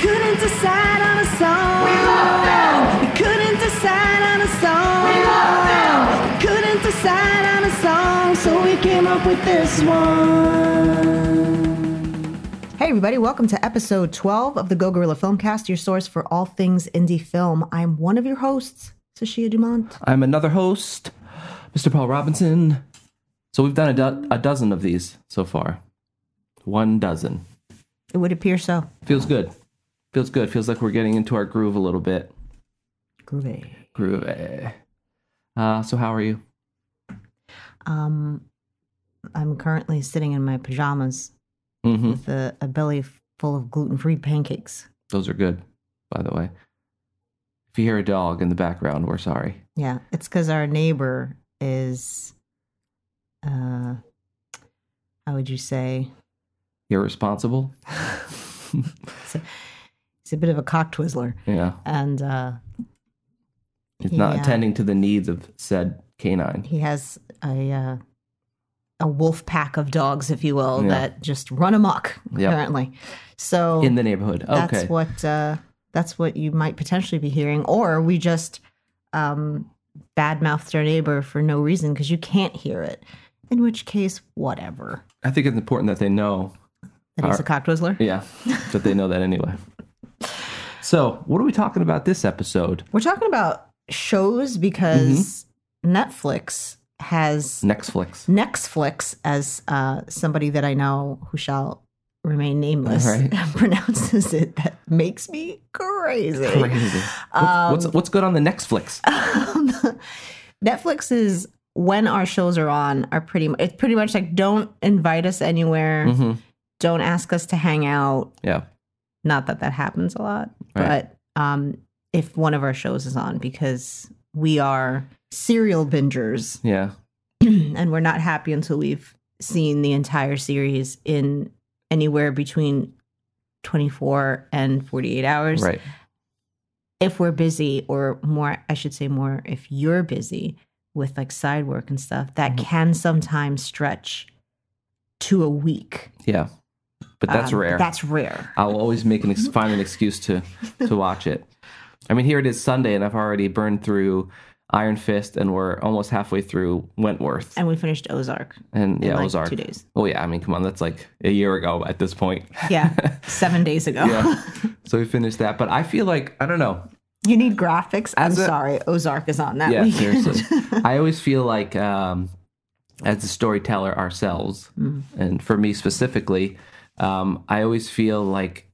couldn't decide on a song. We love them. We couldn't decide on a song. We love them. We couldn't decide on a song, so we came up with this one. Hey everybody, welcome to episode 12 of the Go Gorilla Filmcast, your source for all things indie film. I'm one of your hosts, Sashia Dumont. I'm another host, Mr. Paul Robinson. So we've done a, do- a dozen of these so far. One dozen. It would appear so. Feels good. Feels good. Feels like we're getting into our groove a little bit. Groovy. Groovy. Uh, so how are you? Um, I'm currently sitting in my pajamas hmm with a, a belly full of gluten-free pancakes. Those are good, by the way. If you hear a dog in the background, we're sorry. Yeah, it's because our neighbor is, uh, how would you say? Irresponsible? He's a bit of a cock twizzler, Yeah. and uh, It's not Yeah. attending to the needs of said canine. he has a uh, a wolf pack of dogs, if you will, Yeah. that just run amok. Yep. Apparently, so In the neighborhood. Okay. that's what uh, that's what you might potentially be hearing, or we just um, badmouthed our neighbor for no reason because you can't hear it. In which case, whatever. I think it's important that they know That he's a cock twizzler. Yeah, that they know that anyway. So, what are we talking about this episode? We're talking about shows because Mm-hmm. Netflix has Netflix. Netflix, as uh, somebody that I know who shall remain nameless Right. pronounces it. That makes me crazy. Crazy. What's, what's what's good on the Netflix? Netflix is when our shows are on are pretty. It's pretty much like don't invite us anywhere. hmm Don't ask us to hang out. Yeah, Not that that happens a lot, Right. but um, if one of our shows is on, because we are serial bingers. yeah, and we're not happy until we've seen the entire series in anywhere between 24 and 48 hours. right. If we're busy, or more, I should say, more, if you're busy with like side work and stuff, that Mhm. can sometimes stretch to a week. Yeah, but that's Um, rare. That's rare. I'll always make an ex- find an excuse to to watch it. I mean, here it is Sunday, and I've already burned through Iron Fist, and we're almost halfway through Wentworth, And we finished Ozark and yeah, like Ozark. two days. Oh yeah, I mean, come on, that's like a year ago at this point. Yeah, seven days ago. Yeah. so we finished that, but I feel like I don't know. You need graphics. I'm a- sorry, Ozark is on that yeah, weekend. seriously. I always feel like, um, as a storyteller ourselves, Mm. and for me specifically, um, I always feel like,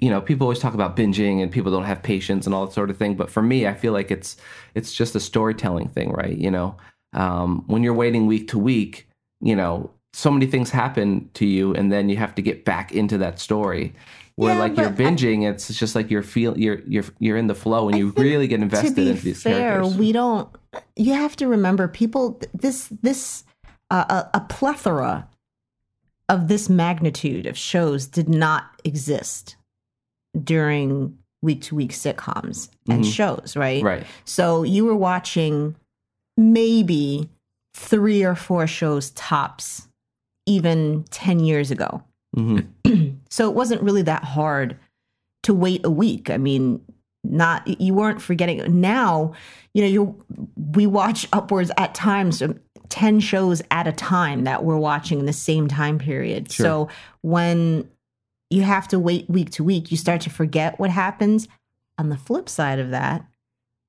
you know, people always talk about binging and people don't have patience and all that sort of thing. But for me, I feel like it's it's just a storytelling thing, right? You know, um, when you're waiting week to week, you know, so many things happen to you, and then you have to get back into that story. Where Yeah, like you're but I- binging, it's just like you're feel you're you're you're in the flow and I you really get invested to be into these fair, characters. we don't. You have to remember, people. This this uh, a, a plethora of this magnitude of shows did not exist during week to week sitcoms and Mhm. shows, right? right. So you were watching maybe three or four shows tops, even ten years ago. hmm So it wasn't really that hard to wait a week. I mean, not you weren't forgetting. Now, you know, you we watch upwards at times 10 shows at a time that we're watching in the same time period. Sure. So when you have to wait week to week, you start to forget what happens. On the flip side of that,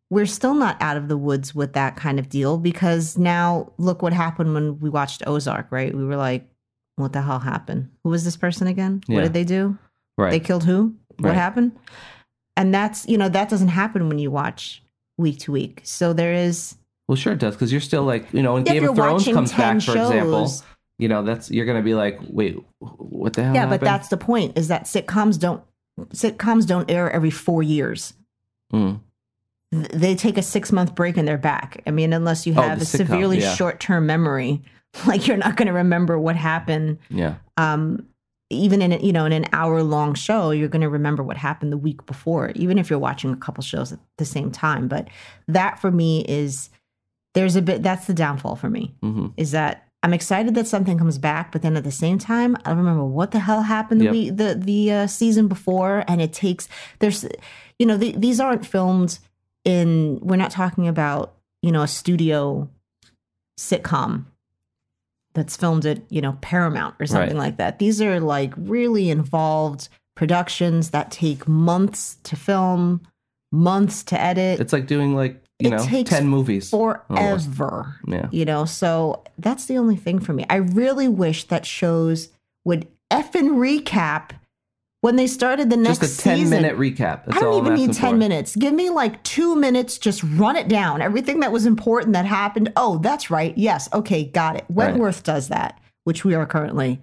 we're still not out of the woods with that kind of deal because now look what happened when we watched Ozark, right? We were like, what the hell happened? Who was this person again? What did they do? Right. They killed who? What Right. happened? And that's, you know, that doesn't happen when you watch week to week. So there is Well, sure it does because you're still like you know when Yeah, Game of Thrones comes 10 back, for example, you know that's you're gonna be like, wait, what the hell? Yeah, but that's the point is that sitcoms don't sitcoms don't air every 4 years. Mm. They take a 6 month break and they're back. I mean, unless you Oh, have the a sitcom, severely yeah. short-term memory, like you're not going to remember what happened yeah, um even in a, you know in an hour long show you're going to remember what happened the week before even if you're watching a couple shows at the same time but that for me is there's a bit that's the downfall for me hmm is that I'm excited that something comes back, but then at the same time, I don't remember what the hell happened Yep. the the the uh, season before, and it takes there's, you know, the, these aren't filmed in. We're not talking about you know a studio sitcom that's filmed at you know Paramount or something Right. like that. These are like really involved productions that take months to film, months to edit, It's like doing like you It know takes ten movies. forever Yeah. you know so that's the only thing for me i really wish that shows would effing recap when they started the next Just a ten season minute recap. That's I don't all even need 10 for. minutes. Give me like two minutes, just run it down. Everything that was important that happened. Oh, that's right. Yes. Okay. Got it. Right. Wentworth does that, which we are currently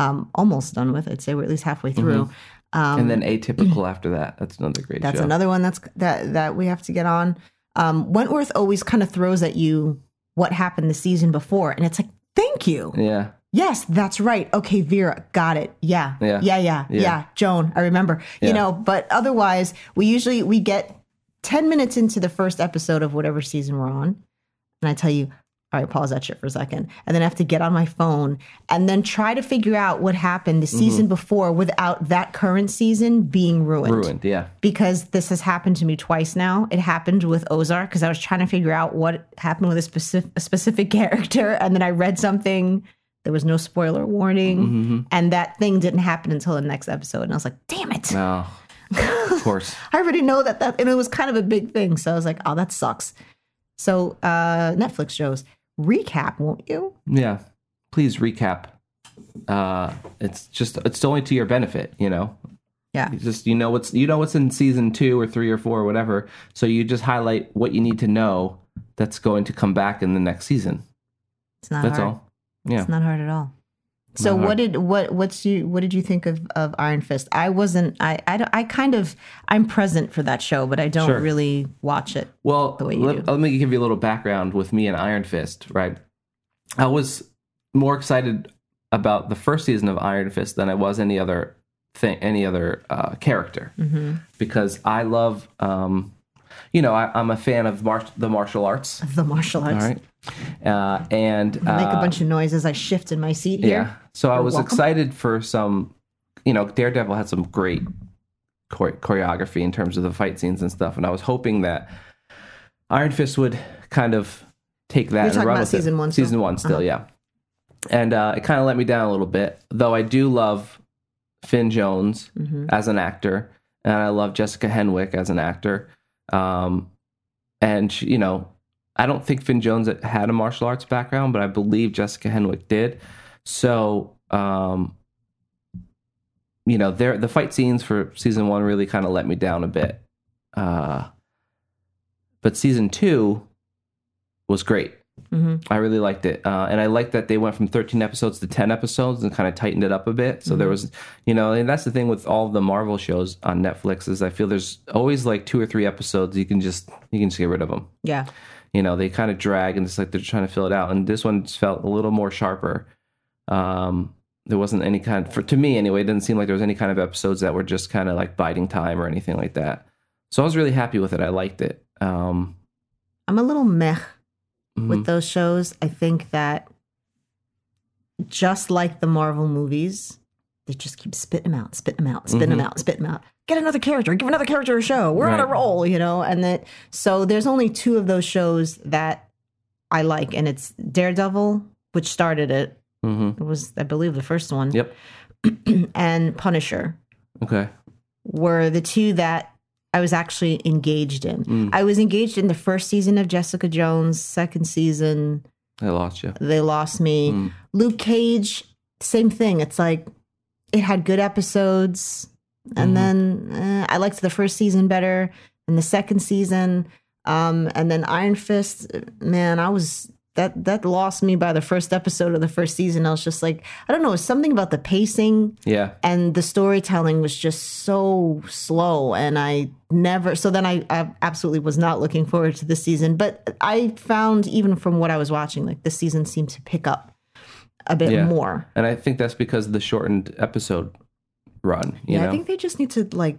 um, almost done with. I'd say we're at least halfway through. Um, Mm-hmm. and then atypical after that. That's another great that's show. another one that's that that we have to get on. Um, Wentworth always kind of throws at you what happened the season before, and it's like, thank you. yeah. Yes, that's right. Okay, Vera, got it. Yeah. Yeah. Yeah, yeah, yeah. Yeah. Joan, I remember. You know, but otherwise, we usually we get 10 minutes into the first episode of whatever season we're on, and I tell you, all right, pause that shit for a second. And then I have to get on my phone and then try to figure out what happened the season before without that current season being ruined Ruined. Yeah. because this has happened to me twice now. It happened with Ozark because I was trying to figure out what happened with a specific, a specific character, and then I read something. There was no spoiler warning, Mm-hmm. and that thing didn't happen until the next episode. And I was like, "Damn it! No. of course. I already know that that." And it was kind of a big thing, so I was like, "Oh, that sucks." So uh, Netflix shows recap, won't you? Yeah. Please recap. Uh, it's just it's only to your benefit, you know. Yeah, You just you know what's you know what's in season two or three or four or whatever. So you just highlight what you need to know that's going to come back in the next season. it's not hard. That's hard. all. Yeah. It's not hard at all. So hard. what did what what's you what did you think of of Iron Fist? I wasn't I I, I kind of I'm present for that show, but I don't Sure. really watch it. Well, way you let, do. let me give you a little background with me and Iron Fist, right? I was more excited about the first season of Iron Fist than I was any other thing, any other uh, character, Mm-hmm. because I love, um, you know, I, I'm a fan of mar- the martial arts. Of the martial arts. All right, uh, and I make a uh, bunch of noise as I shift in my seat yeah. here. So I was welcome. excited for some, you know, Daredevil had some great chore- choreography in terms of the fight scenes and stuff, and I was hoping that Iron Fist would kind of take that. You're and run about with it. season one still? Season one, still, Uh-huh. yeah. And uh, it kind of let me down a little bit, though. I do love Finn Jones Mhm. as an actor, and I love Jessica Henwick as an actor. Um, and she, you know, I don't think Finn Jones had a martial arts background, but I believe Jessica Henwick did. So, um, you know, there the fight scenes for season one really kind of let me down a bit. Uh, but season two was great. Mhm. I really liked it, uh, and I liked that they went from 13 episodes to 10 episodes and kind of tightened it up a bit. So there was, you know, and that's the thing with all the Marvel shows on Netflix is I feel there's always like two or three episodes you can just you can just get rid of them. Yeah. You know, they kind of drag and it's like they're trying to fill it out. And this one just felt a little more sharper. Um, there wasn't any kind for to me anyway. It didn't seem like there was any kind of episodes that were just kind of like biding time or anything like that. So I was really happy with it. I liked it. Um, I'm a little meh mhm. with those shows. I think that just like the Marvel movies, they just keep spitting them out, spitting them out, spitting them out, spitting them out. Get another character, give another character a show. We're on a Mm-hmm. Roll, you know. And that so there's only two of those shows that I like, and it's Daredevil, which started it. Mhm. It was, I believe, the first one. Yep. and Punisher Okay. were the two that I was actually engaged in. Mm. I was engaged in the first season of Jessica Jones, second season, They lost you. they lost me. Mm. Luke Cage, same thing. It's like it had good episodes, and Mhm. then eh, I liked the first season better than the second season. Um, and then Iron Fist, man, I was that that lost me by the first episode of the first season. I was just like, I don't know, something about the pacing Yeah. and the storytelling was just so slow and i never so then I, I absolutely was not looking forward to this season but i found even from what i was watching like this season seemed to pick up a bit Yeah. more And I think that's because of the shortened episode run. You yeah know? i think they just need to like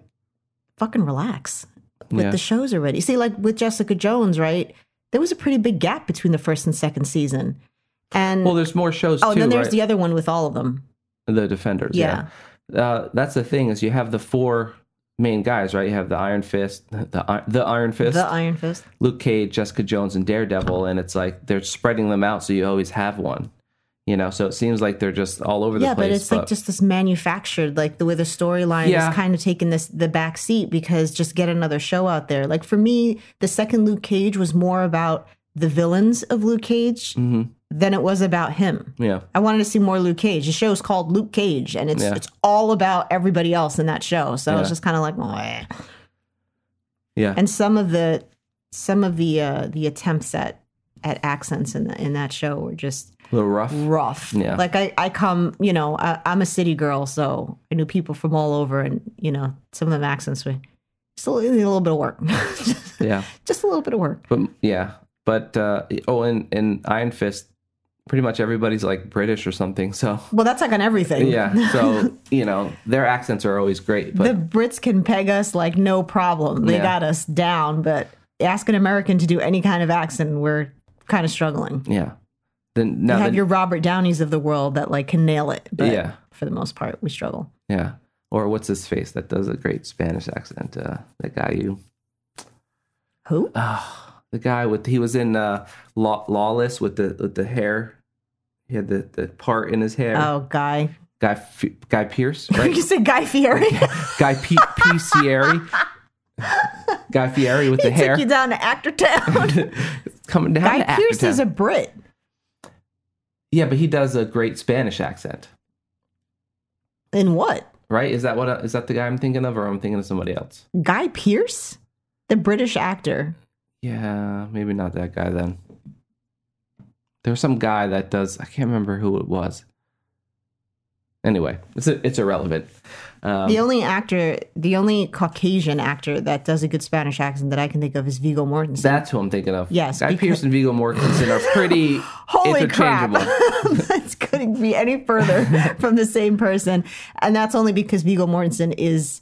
fucking relax with Yeah. the shows already see like with jessica jones right there was a pretty big gap between the first and second season And Well, there's more shows too. oh, too, then there's right? the other one with all of them. the Defenders. Yeah. Uh, that's the thing is you have the four main guys, right? You have the Iron Fist, the the Iron Fist, The Iron Fist. Luke Cage, Jessica Jones, and Daredevil, and it's like they're spreading them out so you always have one. You know, so it seems like they're just all over Yeah, the place. Yeah, but it's like just this manufactured, like the way the storyline Yeah. is kind of taking this the back seat because just get another show out there. Like for me, the second Luke Cage was more about the villains of Luke Cage Mhm. than it was about him. yeah, I wanted to see more Luke Cage. The show is called Luke Cage, and it's Yeah. it's all about everybody else in that show. So Yeah. it's just kind of like, "Meh." yeah, and some of the some of the uh, the attempts at at accents in the, in that show were just a little rough. rough. Yeah. Like I, I come, you know, I, I'm a city girl, so I knew people from all over, and you know, some of them accents were still need a little bit of work, Yeah, just a little bit of work. but yeah, but uh, oh, and in Iron Fist, pretty much everybody's like British or something. So Well, that's like on everything. yeah, so you know their accents are always great, but the Brits can peg us like no problem. They Yeah. got us down, but ask an American to do any kind of accent, we're kind of struggling. yeah. Then You have then, your Robert Downeys of the world that like can nail it, but Yeah. for the most part, we struggle. yeah, or what's his face that does a great Spanish accent? Uh, that guy you. Who? Ah, the guy with he was in uh, Law, Lawless with the with the hair. He had the, the part in his hair. Oh, Guy. Guy F- Guy Pearce, right? you said Guy Fieri. Guy P. P. Fieri. Guy Fieri with the hair Took you down to Actor Town. coming down. Guy to Pearce is a Brit. Yeah, but he does a great Spanish accent, In what? right? Is that what is that the guy I'm thinking of, or I'm thinking of somebody else? Guy Pearce, the British actor. Yeah, maybe not that guy then. There's some guy that does. I can't remember who it was. Anyway, it's it's irrelevant. Um, The only actor, the only Caucasian actor that does a good Spanish accent that I can think of is Viggo Mortensen. that's who I'm thinking of. Yes, Guy because- Pearce and Viggo Mortensen are pretty Holy crap! interchangeable. that's couldn't be any further from the same person, and that's only because Viggo Mortensen is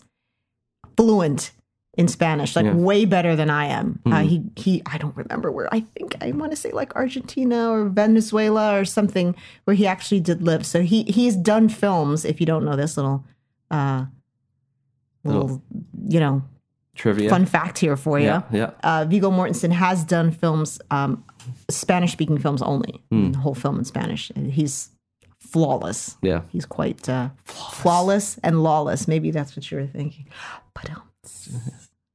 fluent in Spanish, like Yeah. Mm-hmm. way better than I am. Uh, he he, I don't remember where. I think I want to say like Argentina or Venezuela or something where he actually did live. So he he's done films. If you don't know this little, uh, little, you know, Trivia. fun fact here for you Yeah, yeah. uh, Viggo Mortensen has done films, um, Spanish speaking films only, Hmm. the whole film in Spanish. He's flawless. Yeah. He's quite uh, flawless. and lawless. Maybe that's what you were thinking. But um,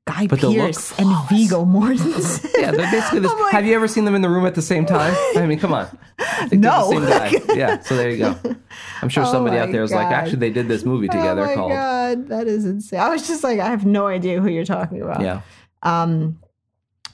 Guy But Pearce and Viggo Mortensen. Yeah, they're basically this. I'm like- have you ever seen them in the room at the same time? I mean, come on. I think they're No. Same guy. Yeah, so there you go. I'm sure Oh somebody out there is like, actually, they did this movie together oh my called. god, that is insane. I was just like, I have no idea who you're talking about. Yeah. Um,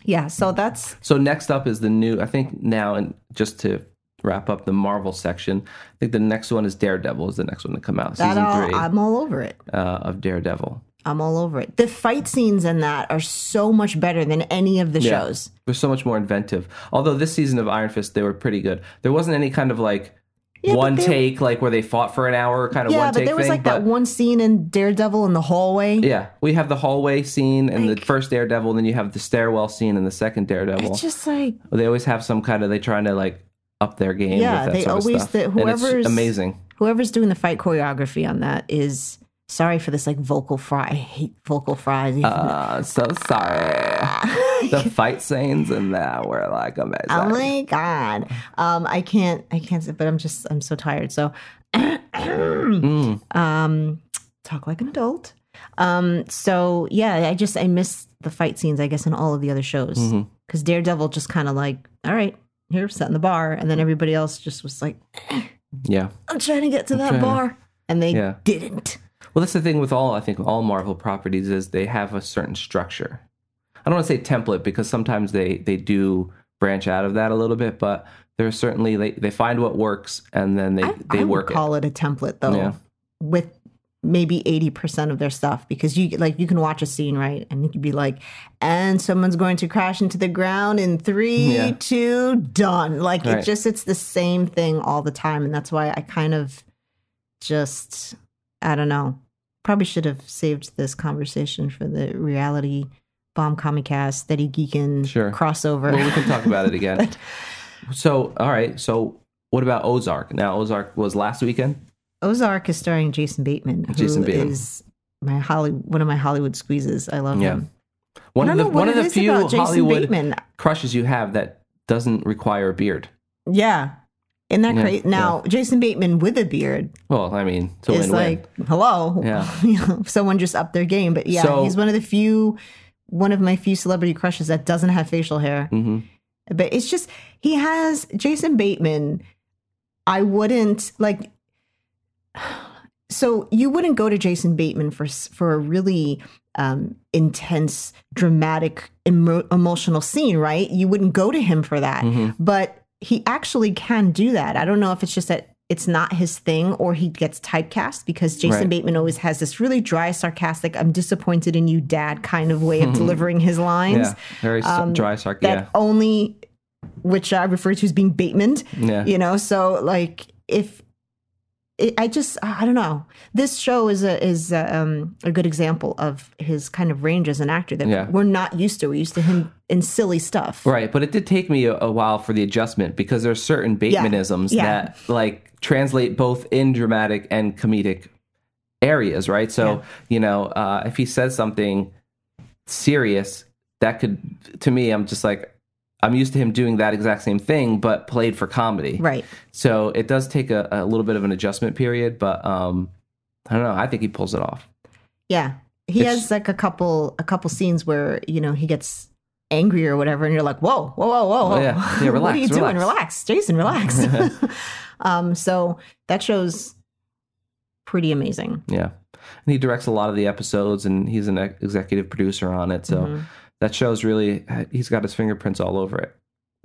yeah. So that's So next up is the new. I think now, and just to wrap up the Marvel section, I think the next one is Daredevil. Is the next one to come out? that. Season All, 3 I'm all over it. uh, of Daredevil. I'm all over it. The fight scenes in that are so much better than any of the Yeah. shows. They're so much more inventive. Although this season of Iron Fist, they were pretty good. There wasn't any kind of like Yeah, one they- take, like where they fought for an hour, kind of Yeah, one but there was thing. like that one scene in Daredevil in the hallway. Yeah, we have the hallway scene in the first Daredevil, and then you have the stairwell scene in the second Daredevil. It's just like they always have some kind of they trying to like up their game. Yeah, with that they always- the- whoever's- amazing. whoever's doing the fight choreography on that is sorry for this like vocal fry. I hate vocal fries. Uh, so sorry. the fight scenes in that were like amazing. oh my god. Um, I can't. I can't. say- But I'm just. I'm so tired. So, Mm, um, talk like an adult. Um, so yeah, I just I miss the fight scenes. I guess in all of the other shows because Daredevil just kind of like, all right, here, setting the bar, and then everybody else just was like, yeah. I'm trying to get to that trying bar, and they Yeah. didn't. Well, that's the thing with all I think all Marvel properties is they have a certain structure. I don't want to say template because sometimes they they do branch out of that a little bit, but there's certainly they, they find what works and then they I, they I work would it. call it. a template though, Yeah. with maybe 80% of their stuff because you like you can watch a scene right and you'd be like and someone's going to crash into the ground in three Yeah. two done like Right. it just it's the same thing all the time and that's why i kind of just i don't know probably should have saved this conversation for the reality bomb Comic comicast steady geekin Sure. crossover Well, we can talk about it again. so, all right. So, what about Ozark? Now Ozark was last weekend. Ozark is starring Jason Bateman, who is Jason Bateman. my Holly one of my Hollywood squeezes. I love Yeah. him. One of the one of the few Hollywood Bateman. crushes you have that doesn't require a beard. Yeah. Isn't that Yeah, great? Now, Jason Bateman with a beard Well, I mean, to is win like, hello. Yeah. Someone just upped their game. But yeah, So- he's one of the few, one of my few celebrity crushes that doesn't have facial hair. hmm But it's just, he has Jason Bateman. I wouldn't like, so you wouldn't go to Jason Bateman for for a really um, intense, dramatic, emo- emotional scene, right? You wouldn't go to him for that, hmm but he actually can do that. I don't know if it's just that it's not his thing or he gets typecast because Jason Right. Bateman always has this really dry, sarcastic, "I'm disappointed in you, Dad" kind of way of delivering his lines Yeah, very Um, dry, sarc. that Yeah, only which I refer to as being Bateman. yeah. You know, so like if it, I just I don't know. This show is a is a, um, a good example of his kind of range as an actor that Yeah. we're not used to. We're used to him in silly stuff. Right, but it did take me a, a while for the adjustment because there are certain Batemanisms Yeah. that like translate both in dramatic and comedic areas, right? So Yeah. you know, uh, if he says something serious, that could to me, I'm just like, I'm used to him doing that exact same thing, but played for comedy. Right. So it does take a, a little bit of an adjustment period, but um, I don't know. I think he pulls it off. Yeah. He It's- has like a couple a couple scenes where, you know, he gets angry or whatever and you're like, "Whoa, whoa, whoa, whoa. whoa. Oh, yeah. Yeah, what are you doing? relax. Relax. Jason, relax." um so that show's pretty amazing. Yeah, and he directs a lot of the episodes, and he's an executive producer on it. So. Mhm. that show's really he's got his fingerprints all over it.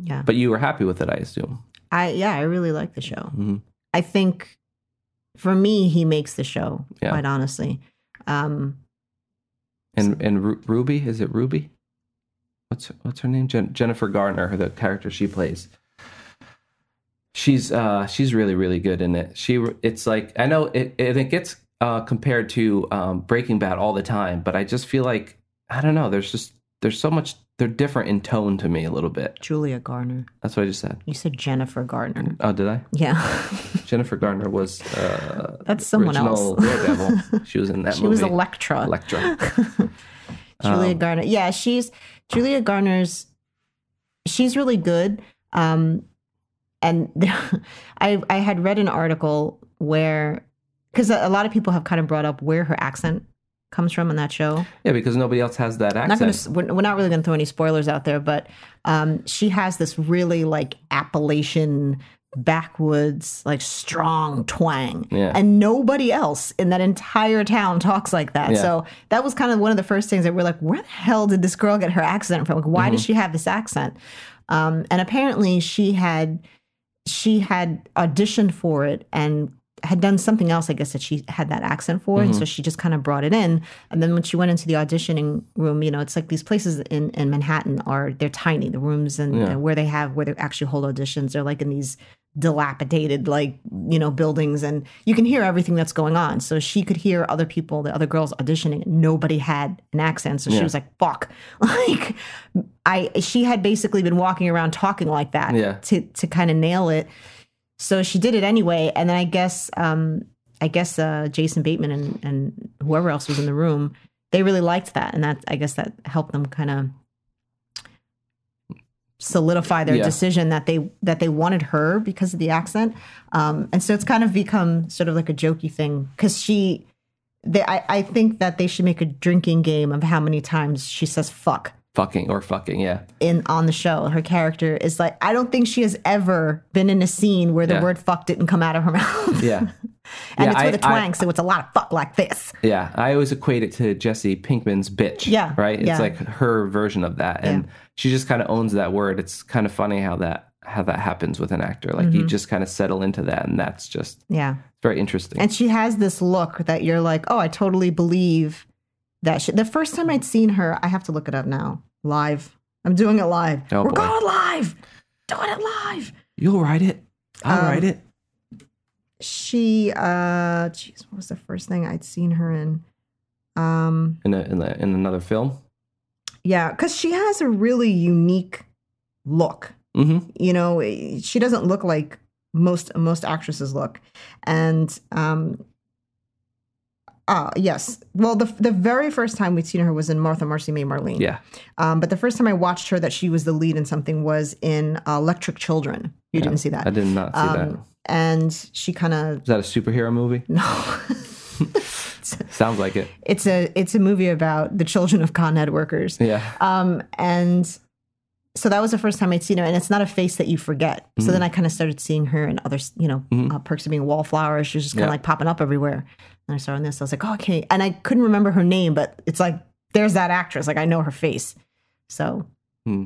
Yeah. But you were happy with it, I assume. I yeah, I really like the show. hmm I think for me he makes the show, Yeah. quite honestly. Um And and Ru- Ruby is it Ruby? What's what's her name? Jen- Jennifer Garner, the character she plays. She's uh she's really really good in it. She it's like I know it it, it gets uh compared to um Breaking Bad all the time, but I just feel like I don't know. There's just there's so much. They're different in tone to me a little bit. Julia Garner. That's what I just said. You said Jennifer Garner. Oh, did I? Yeah. Jennifer Garner was uh, That's someone else. Daredevil. She was in that she movie. was Elektra. Elektra. Julia Um, Garner. Yeah, she's Julia Garner's. She's really good. Um, and I I had read an article where because a, a lot of people have kind of brought up where her accent comes from in that show. Yeah, because nobody else has that I'm not gonna, accent. we're, we're not really going to throw any spoilers out there, but um, she has this really like Appalachian backwoods like strong twang Yeah. and nobody else in that entire town talks like that Yeah. so that was kind of one of the first things that we're like where the hell did this girl get her accent from like why Mm-hmm. does she have this accent um, and apparently she had she had auditioned for it and had done something else, I guess, that she had that accent for. Mm-hmm. And so she just kind of brought it in. And then when she went into the auditioning room, you know, it's like these places in, in Manhattan are, they're tiny, the rooms and Yeah. uh, where they have, where they actually hold auditions, they're like in these dilapidated, like, you know, buildings. And you can hear everything that's going on. So she could hear other people, the other girls auditioning. Nobody had an accent. So she was like, fuck. Like, I, she had basically been walking around talking like that Yeah. to, to kind of nail it so she did it anyway and then i guess um i guess uh jason bateman and and whoever else was in the room they really liked that and that i guess that helped them kind of solidify their Yeah. decision that they that they wanted her because of the accent um and so it's kind of become sort of like a jokey thing because she they, I, I think that they should make a drinking game of how many times she says fuck Fucking or fucking, yeah. in on the show. Her character is like I don't think she has ever been in a scene where the Yeah. word fuck didn't come out of her mouth. Yeah. and Yeah, it's with a I- I- twang, so it's a lot of fuck like this. Yeah, I always equate it to Jesse Pinkman's bitch. Yeah, right. It's yeah. like her version of that, and she just kind of owns that word. It's kind of funny how that how that happens with an actor. Like Mm-hmm. you just kind of settle into that, and that's just Yeah. very interesting. And she has this look that you're like, oh, I totally believe that she, the first time I'd seen her, I have to look it up now. Live. I'm doing it live. Oh, We're boy. going live. Doing it live. You'll write it. I'll Um, write it. She uh jeez, what was the first thing I'd seen her in? Um In a, in, a, in another film. yeah, because she has a really unique look. hmm you know she doesn't look like most most actresses look. And um, uh, yes. Well, the the very first time we'd seen her was in Martha Marcy May Marlene. Yeah. Um, but the first time I watched her that she was the lead in something was in uh, Electric Children. You didn't see that. I did not see that. Um, and she kind of Is that a superhero movie? no. Sounds like it. it's a it's a movie about the children of Con Ed workers. Yeah. Um, and so that was the first time I'd seen her, and it's not a face that you forget. So Mm-hmm. then I kind of started seeing her in other, you know, uh, perks of being a wallflower. She was just kind of Yeah. like popping up everywhere. And I saw her in this. I was like, oh, okay. And I couldn't remember her name, but it's like there's that actress. Like I know her face. So Hmm.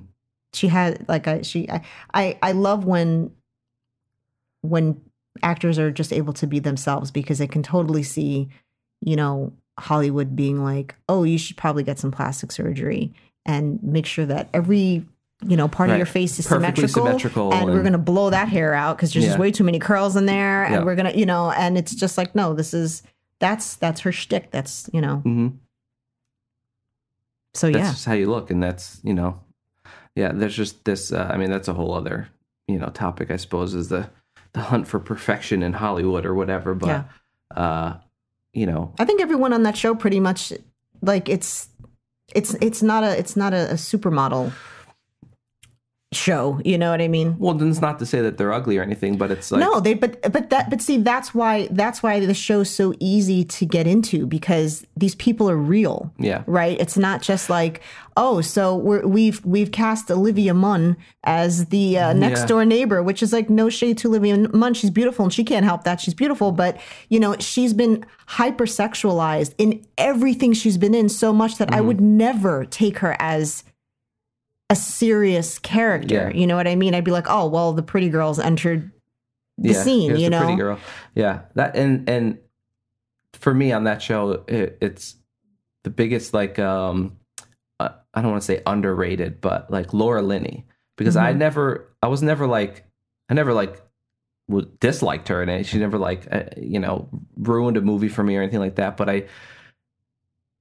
she had like I she I, I I love when when actors are just able to be themselves because they can totally see, you know, Hollywood being like, oh, you should probably get some plastic surgery and make sure that every you know part of your face is Perfectly symmetrical, symmetrical and, we're going to blow that hair out because there's just way too many curls in there and Yeah. we're going to you know and it's just like no this is that's that's her shtick that's you know hmm so That's yeah just how you look, and that's you know, yeah. There's just this. Uh, I mean, that's a whole other you know topic, I suppose, is the the hunt for perfection in Hollywood or whatever. But Yeah. uh, you know, I think everyone on that show pretty much like it's it's it's not a it's not a, a supermodel show. You know what I mean? well, then it's not to say that they're ugly or anything, but it's like no, they but but that but see that's why that's why the show's so easy to get into because these people are real. yeah, Right? It's not just like, oh, so we're, we've we've cast Olivia Munn as the uh, next Yeah. door neighbor, which is like no shade to Olivia Munn. She's beautiful and she can't help that. She's beautiful, but you know, she's been hypersexualized in everything she's been in so much that I Mm-hmm. would never take her as a serious character. Yeah. You know what I mean? I'd be like, oh, well, the pretty girls entered the yeah, scene, you know? pretty girl. Yeah, that and and for me on that show, it, it's the biggest like um, uh, I don't want to say underrated, but like Laura Linney because I Mhm. never, I was never like, I never like disliked her and she never like uh, you know ruined a movie for me or anything like that. But I,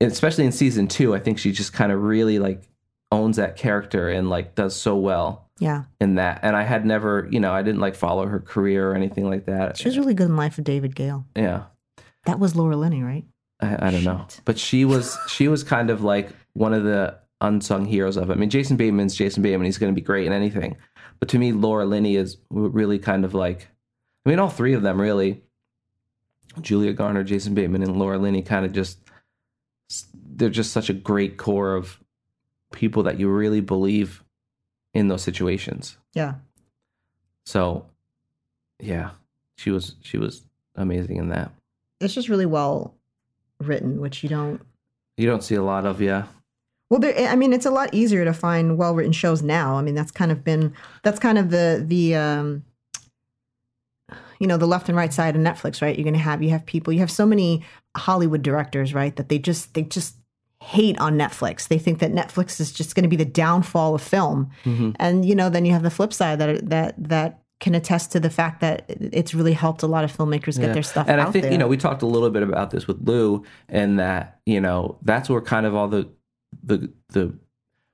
especially in season two, I think she just kind of really like owns that character and like does so well Yeah. in that. And I had never, you know, I didn't like follow her career or anything like that. She was really good in Life of David Gale. yeah. That was Laura Linney, right? I, I don't know, but she was she was kind of like one of the unsung heroes of it. I mean, Jason Bateman's Jason Bateman; he's going to be great in anything. But to me, Laura Linney is really kind of like, I mean, all three of them really. Julia Garner, Jason Bateman, and Laura Linney kind of just they're just such a great core of people that you really believe in those situations. Yeah. So, yeah, she was she was amazing in that. It's just really well written, which you don't. You don't see a lot of, yeah. Well, there, I mean, it's a lot easier to find well written shows now. I mean, that's kind of been that's kind of the the um, you know the left and right side of Netflix, right? You're going to have you have people, you have so many Hollywood directors, right? That they just they just hate on Netflix. They think that Netflix is just going to be the downfall of film, Mm-hmm. and you know then you have the flip side that that that can attest to the fact that it's really helped a lot of filmmakers get Yeah. their stuff and out I think there. you know we talked a little bit about this with Lou, and that you know that's where kind of all the the the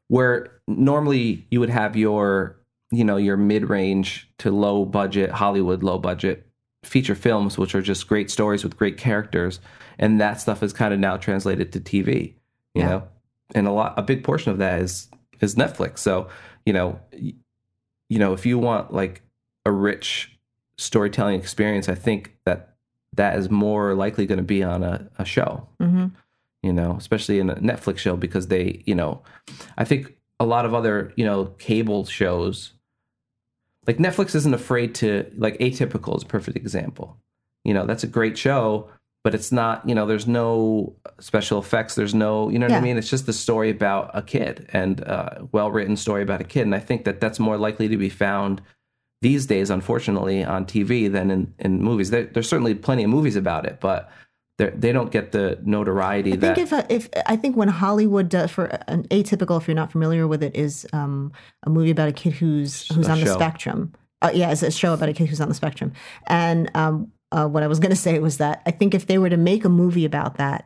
where normally you would have your you know your mid range to low budget Hollywood low budget feature films, which are just great stories with great characters, and that stuff is kind of now translated to TV. You Yeah. know, and a lot a big portion of that is is Netflix. So you know, you know if you want like a rich storytelling experience, I think that that is more likely going to be on a, a show, hmm you know, especially in a Netflix show because they, you know, I think a lot of other, you know, cable shows, like Netflix isn't afraid to, like Atypical is a perfect example. You know, that's a great show, but it's not, you know, there's no special effects. There's no, you know what I mean? It's just the story about a kid and a well written story about a kid. And I think that that's more likely to be found these days, unfortunately, on TV than in, in movies. There, there's certainly plenty of movies about it, but they're- don't get the notoriety I that. think if uh, if I think when Hollywood does for an atypical, if you're not familiar with it, is um, a movie about a kid who's who's A on the spectrum. Uh, yeah, it's a show about a kid who's on the spectrum. And um, uh, what I was going to say was that I think if they were to make a movie about that,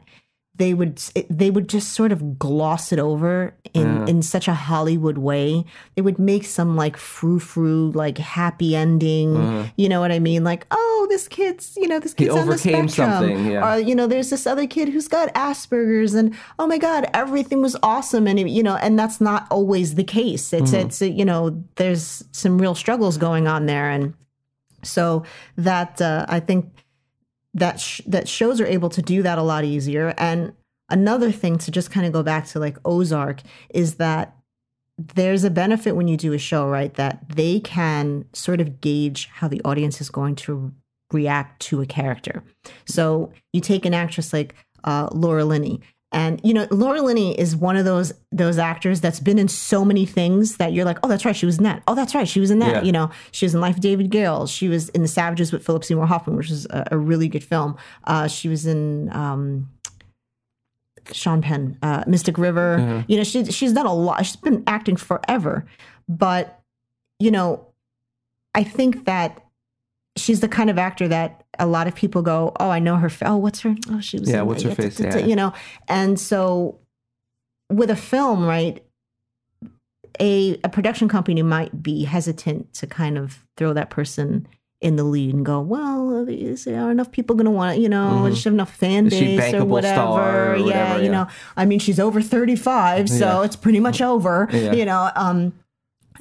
they would they would just sort of gloss it over in in such a Hollywood way. They would make some like frou frou like happy ending. You know what I mean? Like oh, this kid's you know this kid's on the spectrum. something, yeah. Or you know, there's this other kid who's got Asperger's, and oh my god, everything was awesome, and you know, and that's not always the case. It's Mm-hmm. it's you know, there's some real struggles going on there, and so that uh, I think that sh- that shows are able to do that a lot easier. And another thing to just kind of go back to like Ozark is that there's a benefit when you do a show, right? That they can sort of gauge how the audience is going to react to a character. So you take an actress like uh, Laura Linney. And you know, Laura Linney is one of those those actors that's been in so many things that you're like, oh, that's right, she was in that. Oh, that's right, she was in that. Yeah. You know, she was in Life of David Gale. She was in The Savages with Philip Seymour Hoffman, which is a, a really good film. Uh, she was in um, Sean Penn, uh, Mystic River. You know, she she's done a lot. She's been acting forever, but you know, I think that she's the kind of actor that a lot of people go, "Oh, I know her. fa- Oh, what's her? Oh, she was. Yeah, in- what's her face? Yeah. You know, and so with a film, right? A a production company might be hesitant to kind of throw that person in the lead and go, well, is are enough people going to want, it? you know, does she have enough fan Mm-hmm. Base or whatever? or yeah, whatever, you yeah. know, I mean, she's over 35, so Yeah. it's pretty much over, Yeah. you know. Um,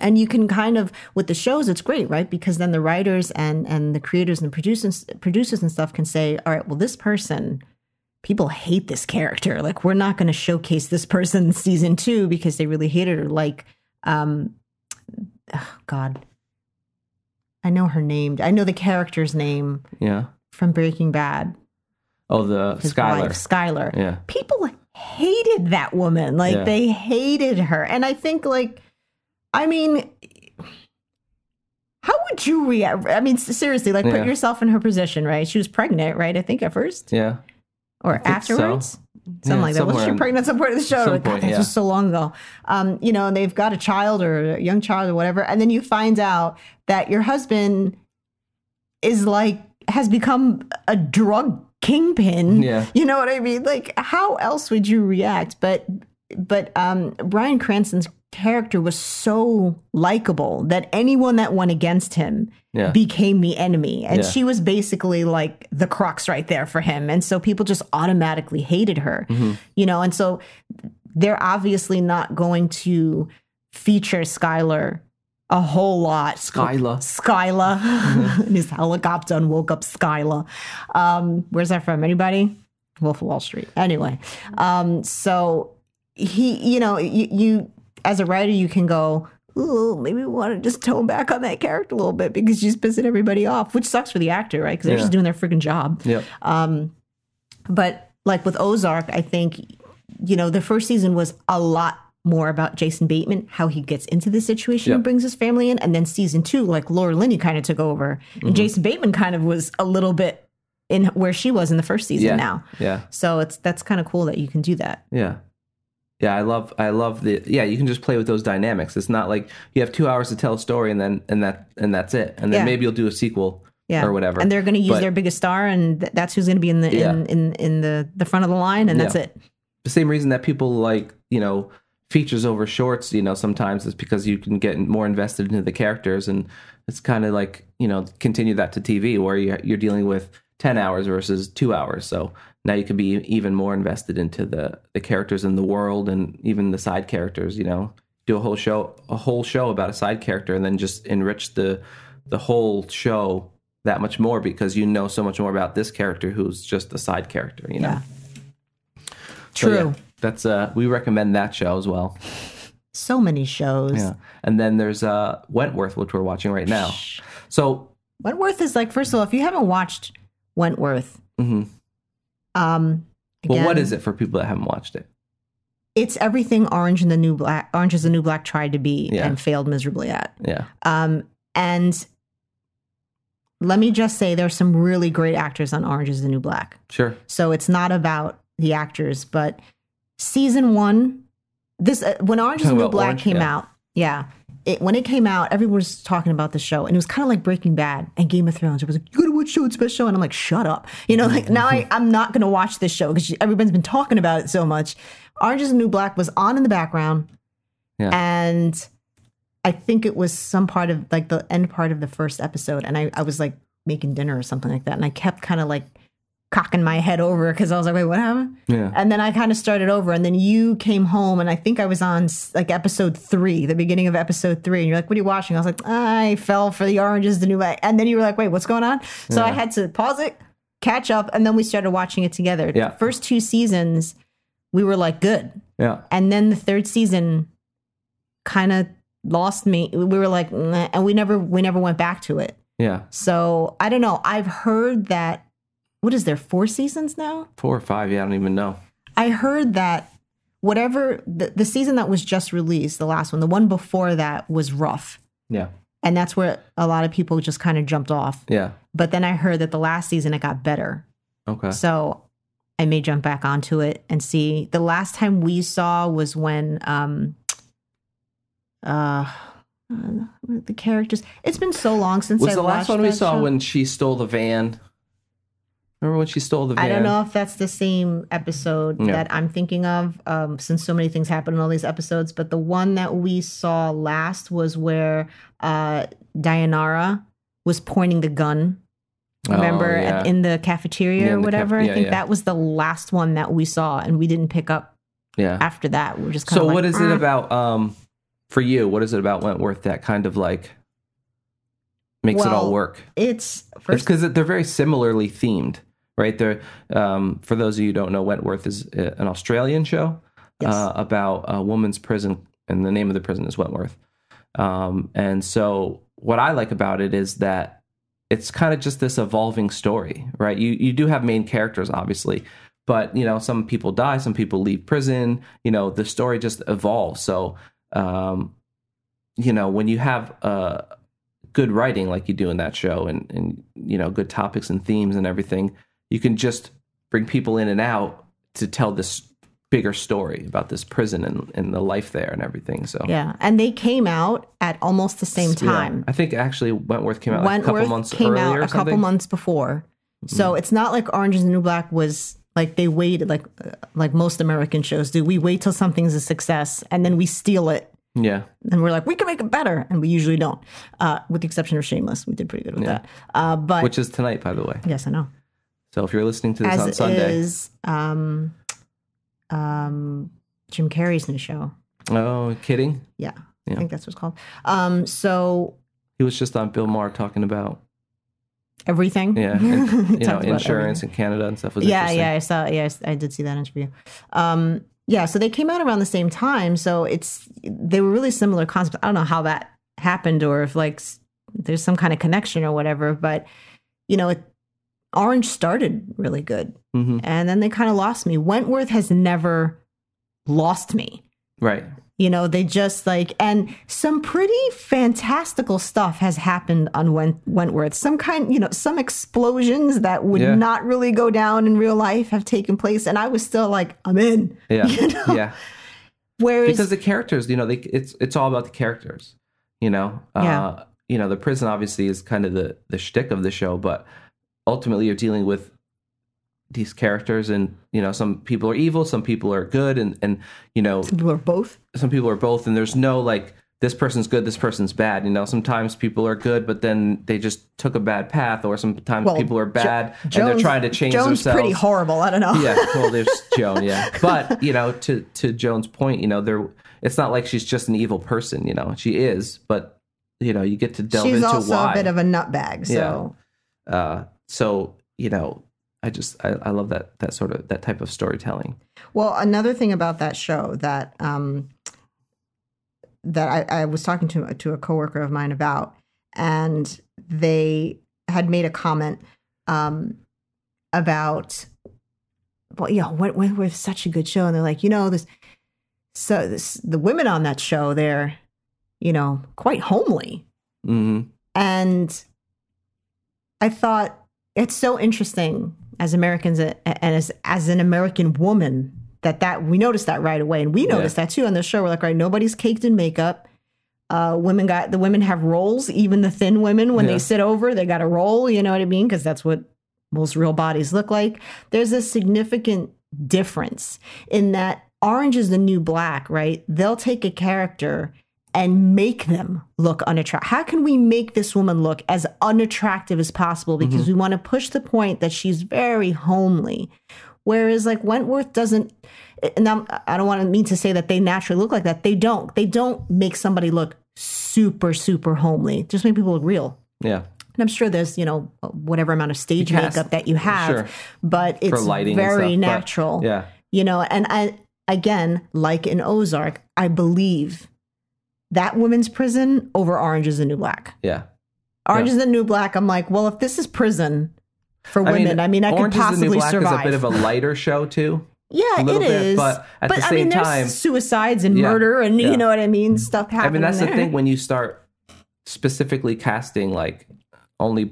and you can kind of with the shows, it's great, right? Because then the writers and and the creators and producers producers and stuff can say, all right, well, this person. People hate this character. Like, we're not going to showcase this person in season two because they really hated her. Like, um, oh, God, I know her name. I know the character's name Yeah. from Breaking Bad. Oh, the Skyler. Skyler. Yeah. People hated that woman. Like Yeah. they hated her. And I think like I mean how would you react? I mean, seriously, like Yeah. put yourself in her position, right? She was pregnant, right? I think at first Yeah. or think so. afterwards. Something Yeah, like that. Wasn't she pregnant at some point of the show? some God, that's yeah. just so long ago. Um, you know, and they've got a child or a young child or whatever, and then you find out that your husband is like has become a drug kingpin. Yeah. You know what I mean? Like, how else would you react? But but um Bryan Cranston's character was so likable that anyone that went against him Yeah. became the enemy. And Yeah. she was basically like the crux right there for him. And so people just automatically hated her. Mm-hmm. You know, and so they're obviously not going to feature Skyler a whole lot. Skyla. Skyla. and his helicopter and woke up Skyla. Um, where's that from? Anybody? Wolf of Wall Street. Anyway, um, so he, you know, you, you as a writer, you can go, Ooh, maybe we want to just tone back on that character a little bit because she's pissing everybody off, which sucks for the actor, right? Because they're Yeah. just doing their freaking job. Yep. But like with Ozark, I think, you know, the first season was a lot more about Jason Bateman, how he gets into the situation Yep. and brings his family in. And then season two, like Laura Linney kind of took over. Mm-hmm. And Jason Bateman kind of was a little bit in where she was in the first season Yeah. now. Yeah. So it's that's kind of cool that you can do that. Yeah. Yeah, I love I love the yeah, you can just play with those dynamics. It's not like you have 2 hours to tell a story and then and that and that's it. And then Yeah. maybe you'll do a sequel Yeah. or whatever. And they're going to use But- their biggest star and th- that's who's going to be in the Yeah. in, in in the the front of the line and that's it. the same reason that people like, you know, features over shorts, you know, sometimes is because you can get more invested into the characters and it's kind of like, you know, continue that to TV where you're, you're dealing with 10 hours versus 2 hours. So now you can be even more invested into the the characters in the world and even the side characters, you know. Do a whole show a whole show about a side character and then just enrich the the whole show that much more because you know so much more about this character who's just a side character, you know. Yeah. So, True. yeah, that's uh we recommend that show as well. So many shows. Yeah. And then there's uh Wentworth, which we're watching right now. So Wentworth is like first of all, if you haven't watched Wentworth, mhm. Um well, what is it for people that haven't watched it? it's everything Orange and the New Black, Orange is the New Black tried to be Yeah. and failed miserably at. Yeah. Um, and let me just say, there's some really great actors on Orange is the New Black. Sure. So it's not about the actors, but season one, this uh, when Orange is the New Black Orange? came Yeah. out, yeah, it, when it came out, everyone was talking about the show, and it was kind of like Breaking Bad and Game of Thrones. It was like, "You gotta watch show, it's best show," and I'm like, "Shut up!" You know, like now I, mm-hmm. I'm not gonna watch this show because everyone's been talking about it so much. Orange is the New Black was on in the background, Yeah. and I think it was some part of like the end part of the first episode, and I, I was like making dinner or something like that, and I kept kind of like cocking my head over because I was like, "Wait, what happened?" Yeah. And then I kind of started over, and then you came home, and I think I was on like episode three, the beginning of episode three, and you're like, "What are you watching?" I was like, "I fell for the oranges, the new," light." and then you were like, "Wait, what's going on?" So I had to pause it, catch up, and then we started watching it together. Yeah. The first two seasons, we were like, "Good," Yeah. and then the third season kind of lost me. We were like, "Nah," and we never we never went back to it. Yeah. So I don't know. I've heard that. What is there? Four seasons now. Four or five. Yeah. I don't even know. I heard that whatever the, the season that was just released, the last one, the one before that was rough. Yeah. And that's where a lot of people just kind of jumped off. Yeah. But then I heard that the last season it got better. Okay. So I may jump back onto it and see. The last time we saw was when um uh the characters it's been so long since Was I the last one we saw show. when she stole the van? Remember when she stole the van? I don't know if that's the same episode Yeah. that I'm thinking of, um, since so many things happen in all these episodes. But the one that we saw last was where uh, Dayanara was pointing the gun. Remember Oh, yeah. at, in the cafeteria Yeah, or whatever? caf- I think that was the last one that we saw, and we didn't pick up yeah. after that. We are just kind So like, what is it "Mm." about um for you? What is it about Wentworth that kind of like makes it all work? It's It's because they're very similarly themed, right? They're um, for those of you who don't know, Wentworth is uh, an Australian show Yes. uh, about a woman's prison, and the name of the prison is Wentworth. Um, and so, what I like about it is that it's kind of just this evolving story, right? You you do have main characters, obviously, but you know some people die, some people leave prison. You know the story just evolves. So, um, you know when you have uh, good writing like you do in that show, and and you know good topics and themes and everything, you can just bring people in and out to tell this bigger story about this prison and, and the life there and everything. So yeah, and they came out at almost the same Yeah. time. I think actually Wentworth came out like a couple months came out a couple. Mm-hmm. months before. So it's not like Orange is the New Black was like they waited like uh, like most American shows do. We wait till something's a success and then we steal it Yeah. and we're like we can make it better and we usually don't. Uh, with the exception of Shameless, we did pretty good with that. Uh, but Which is tonight, by the way. yes, I know. So if you're listening to this As on Sunday, is um, um, Jim Carrey's new show. oh, kidding. Yeah, Yeah. I think that's what's called. Um, so He was just on Bill Maher talking about everything. yeah, and, you know, insurance in Canada and stuff. Was yeah, yeah, I saw. Yes, I did see that interview. Um, yeah, so they came out around the same time. So it's they were really similar concepts. I don't know how that happened or if like there's some kind of connection or whatever. But you know, it, Orange started really good, hmm and then they kind of lost me. Wentworth has never lost me. Right. You know, they just like, and some pretty fantastical stuff has happened on Went- Wentworth. Some kind, you know, some explosions that would Yeah. not really go down in real life have taken place. And I was still like, I'm in. Yeah. You know? Yeah. Whereas, Because the characters, you know, they, it's it's all about the characters. You know. Yeah. Uh, you know, the prison obviously is kind of the the shtick of the show, but ultimately you're dealing with these characters and you know some people are evil some people are good and and you know some people are both. some people are both and there's no like this person's good this person's bad you know sometimes people are good but then they just took a bad path or sometimes Well, people are Jo- bad and they're trying to change themselves pretty horrible. I don't know. yeah well there's joan yeah but you know to to joan's point you know there it's not like she's just an evil person you know she is but you know you get to delve She's into also why a bit of a nutbag. So, uh so you know i just I, I love that that sort of that type of storytelling. Well, another thing about that show that, um, that I, I was talking to to a coworker of mine about, and they had made a comment um, about, well, yeah, what what was such a good show, and they're like, you know, this, so this, the women on that show, they're, you know, quite homely, hmm and I thought it's so interesting as Americans and as as an American woman that that we noticed that right away, and we noticed that too on the show. We're like, right, nobody's caked in makeup. Uh, women got the women have roles. Even the thin women, when Yeah. they sit over, they got a roll. You know what I mean? Because that's what most real bodies look like. There's a significant difference in that Orange is the New Black, right? They'll take a character and make them look unattractive. How can we make this woman look as unattractive as possible? Because we want to push the point that she's very homely. Whereas like Wentworth doesn't eh, and I'm, I don't want to mean to say that they naturally look like that. They don't. They don't make somebody look super, super homely. Just make people look real. Yeah. And I'm sure there's, you know, whatever amount of stage cast- makeup that you have, Sure. but it's very stuff, natural. Yeah. You know, and I again, like in Ozark, I believe that women's prison over Orange is the New Black. Yeah. Orange Yeah. is the New Black. I'm like, well, if this is prison for I mean, women, I mean, I, Orange could is the New possibly Black survive. is a bit of a lighter show too. yeah, a little it bit, is. but at the I same mean, there's time- suicides and Yeah, murder and yeah. you know what I mean, stuff happening. I mean, that's the thing when you start specifically casting like only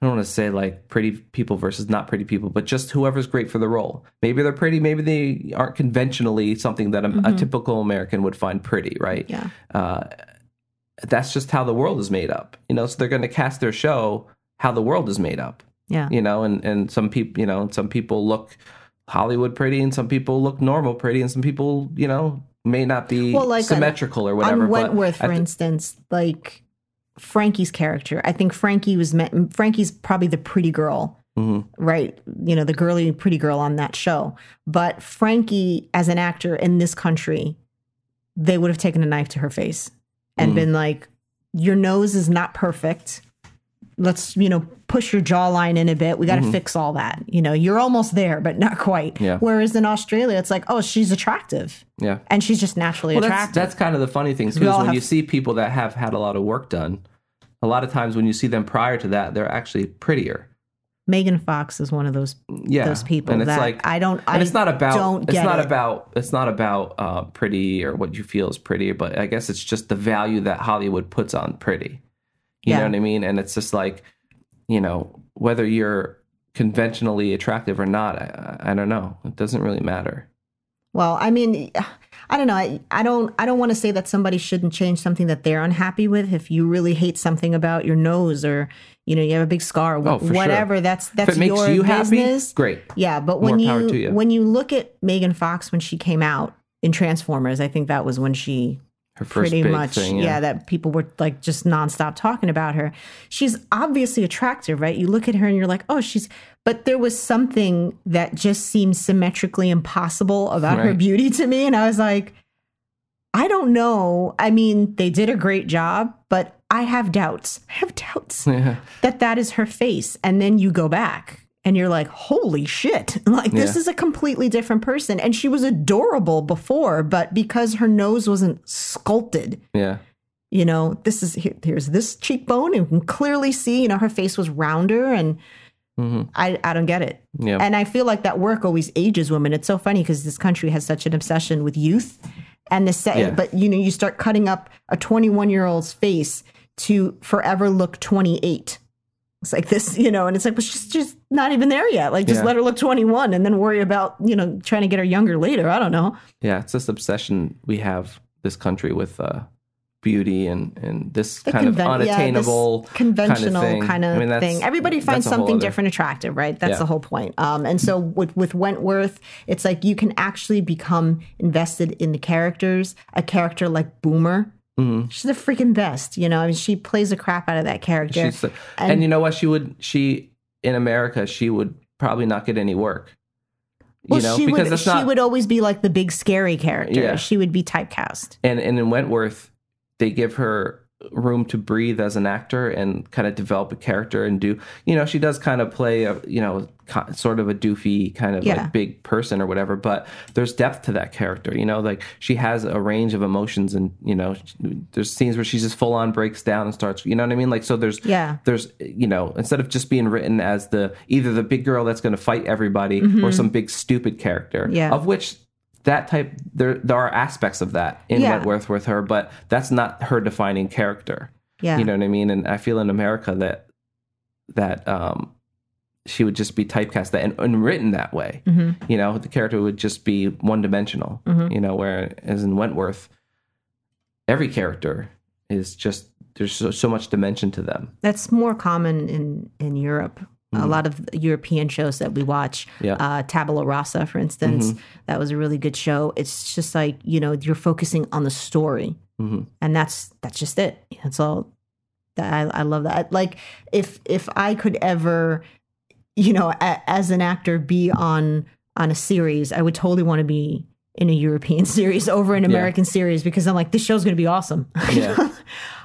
I don't want to say like pretty people versus not pretty people, but just whoever's great for the role. Maybe they're pretty, maybe they aren't conventionally something that a, a typical American would find pretty, right? Mm-hmm. Yeah. Uh, that's just how the world is made up, you know. So they're going to cast their show how the world is made up, Yeah. you know. And and some people, you know, some people look Hollywood pretty, and some people look normal pretty, and some people, you know, may not be Well, like on- symmetrical or whatever. On but Wentworth, I for instance, like Frankie's character, I think Frankie was meant. Frankie's probably the pretty girl, Mhm. right? You know, the girly pretty girl on that show. But Frankie, as an actor in this country, they would have taken a knife to her face and Mm. been like, "Your nose is not perfect. Let's, you know, push your jawline in a bit. We got to fix all that. You know, you're almost there, but not quite." Mm-hmm. Yeah. Whereas in Australia, it's like, "Oh, she's attractive." yeah. And she's just naturally Well, attractive. that's kind of the funny thing too. Is when have- you see people that have had a lot of work done, a lot of times when you see them prior to that, they're actually prettier. Megan Fox is one of those Yeah, those people and it's that like I don't. I and it's not about don't it's not it. about it's not about uh, pretty or what you feel is pretty, but I guess it's just the value that Hollywood puts on pretty. You Yeah. know what I mean? And it's just like, you know, whether you're conventionally attractive or not, I, I don't know. It doesn't really matter. Well, I mean, I don't know. I, I don't. I don't want to say that somebody shouldn't change something that they're unhappy with. If you really hate something about your nose, or you know, you have a big scar, Oh, for sure. whatever. That's that's if it makes your you happy, business. great. Yeah, but when More power you, you. when you look at Megan Fox when she came out in Transformers, I think that was when she Her first pretty much thing, yeah. that people were like just nonstop talking about her. She's obviously attractive right? You look at her and you're like oh she's but there was something that just seemed symmetrically impossible about her beauty to me and i was like i don't know. I mean they did a great job but i have doubts. I have doubts Yeah. that that is her face. And then you go back and you're like holy shit like this Yeah. is a completely different person and she was adorable before but because her nose wasn't sculpted Yeah. you know this is here, here's this cheekbone and you can clearly see you know her face was rounder and Mhm. I, I don't get it Yeah. and i feel like that work always ages women it's so funny because this country has such an obsession with youth and the set Yeah. but you know you start cutting up a 21 year old's face to forever look 28 it's like this you know and it's like well she's just not even there yet like just Yeah. let her look 21 and then worry about you know trying to get her younger later i don't know Yeah, it's this obsession we have this country with uh, beauty and and this The kind of conven- yeah, this unattainable conventional thing. kind of, I mean, thing. Everybody finds that's a whole something other- different attractive, right? That's Yeah. the whole point. Um, and so with with Wentworth, it's like you can actually become invested in the characters. A character like Boomer, Mhm. she's the freaking best. You know, I mean, she plays the crap out of that character. The- and, you know what? She would she in America she would probably not get any work. You well, know, she because would she not would always be like the big scary character. Yeah. She would be typecast. and and in Wentworth they give her room to breathe as an actor and kind of develop a character and do you know she does kind of play a you know sort of a doofy kind of Yeah. like big person or whatever but there's depth to that character you know like she has a range of emotions and you know there's scenes where she just full on breaks down and starts you know what i mean like so there's Yeah. there's you know instead of just being written as the either the big girl that's going to fight everybody or some big stupid character Mm-hmm. Yeah. of which that type there there are aspects of that in Yeah. Wentworth with her but that's not her defining character Yeah. you know what i mean and i feel in america that that um she would just be typecast that and, and written that way Mhm. you know the character would just be one dimensional Mhm. you know whereas in wentworth every character is just there's so, so much dimension to them. That's more common in in Europe. A lot of European shows that we watch, Mm-hmm. Yeah. Mm-hmm. uh, Tabula Rasa, for instance, that was a really good show. It's just like you know you're focusing on the story, Mhm. and that's that's just it. That's all. That I, I love that. Like if if I could ever, you know, a, as an actor, be on on a series, I would totally want to be in a European series over an American series because I'm like this show's going to be awesome. Yeah.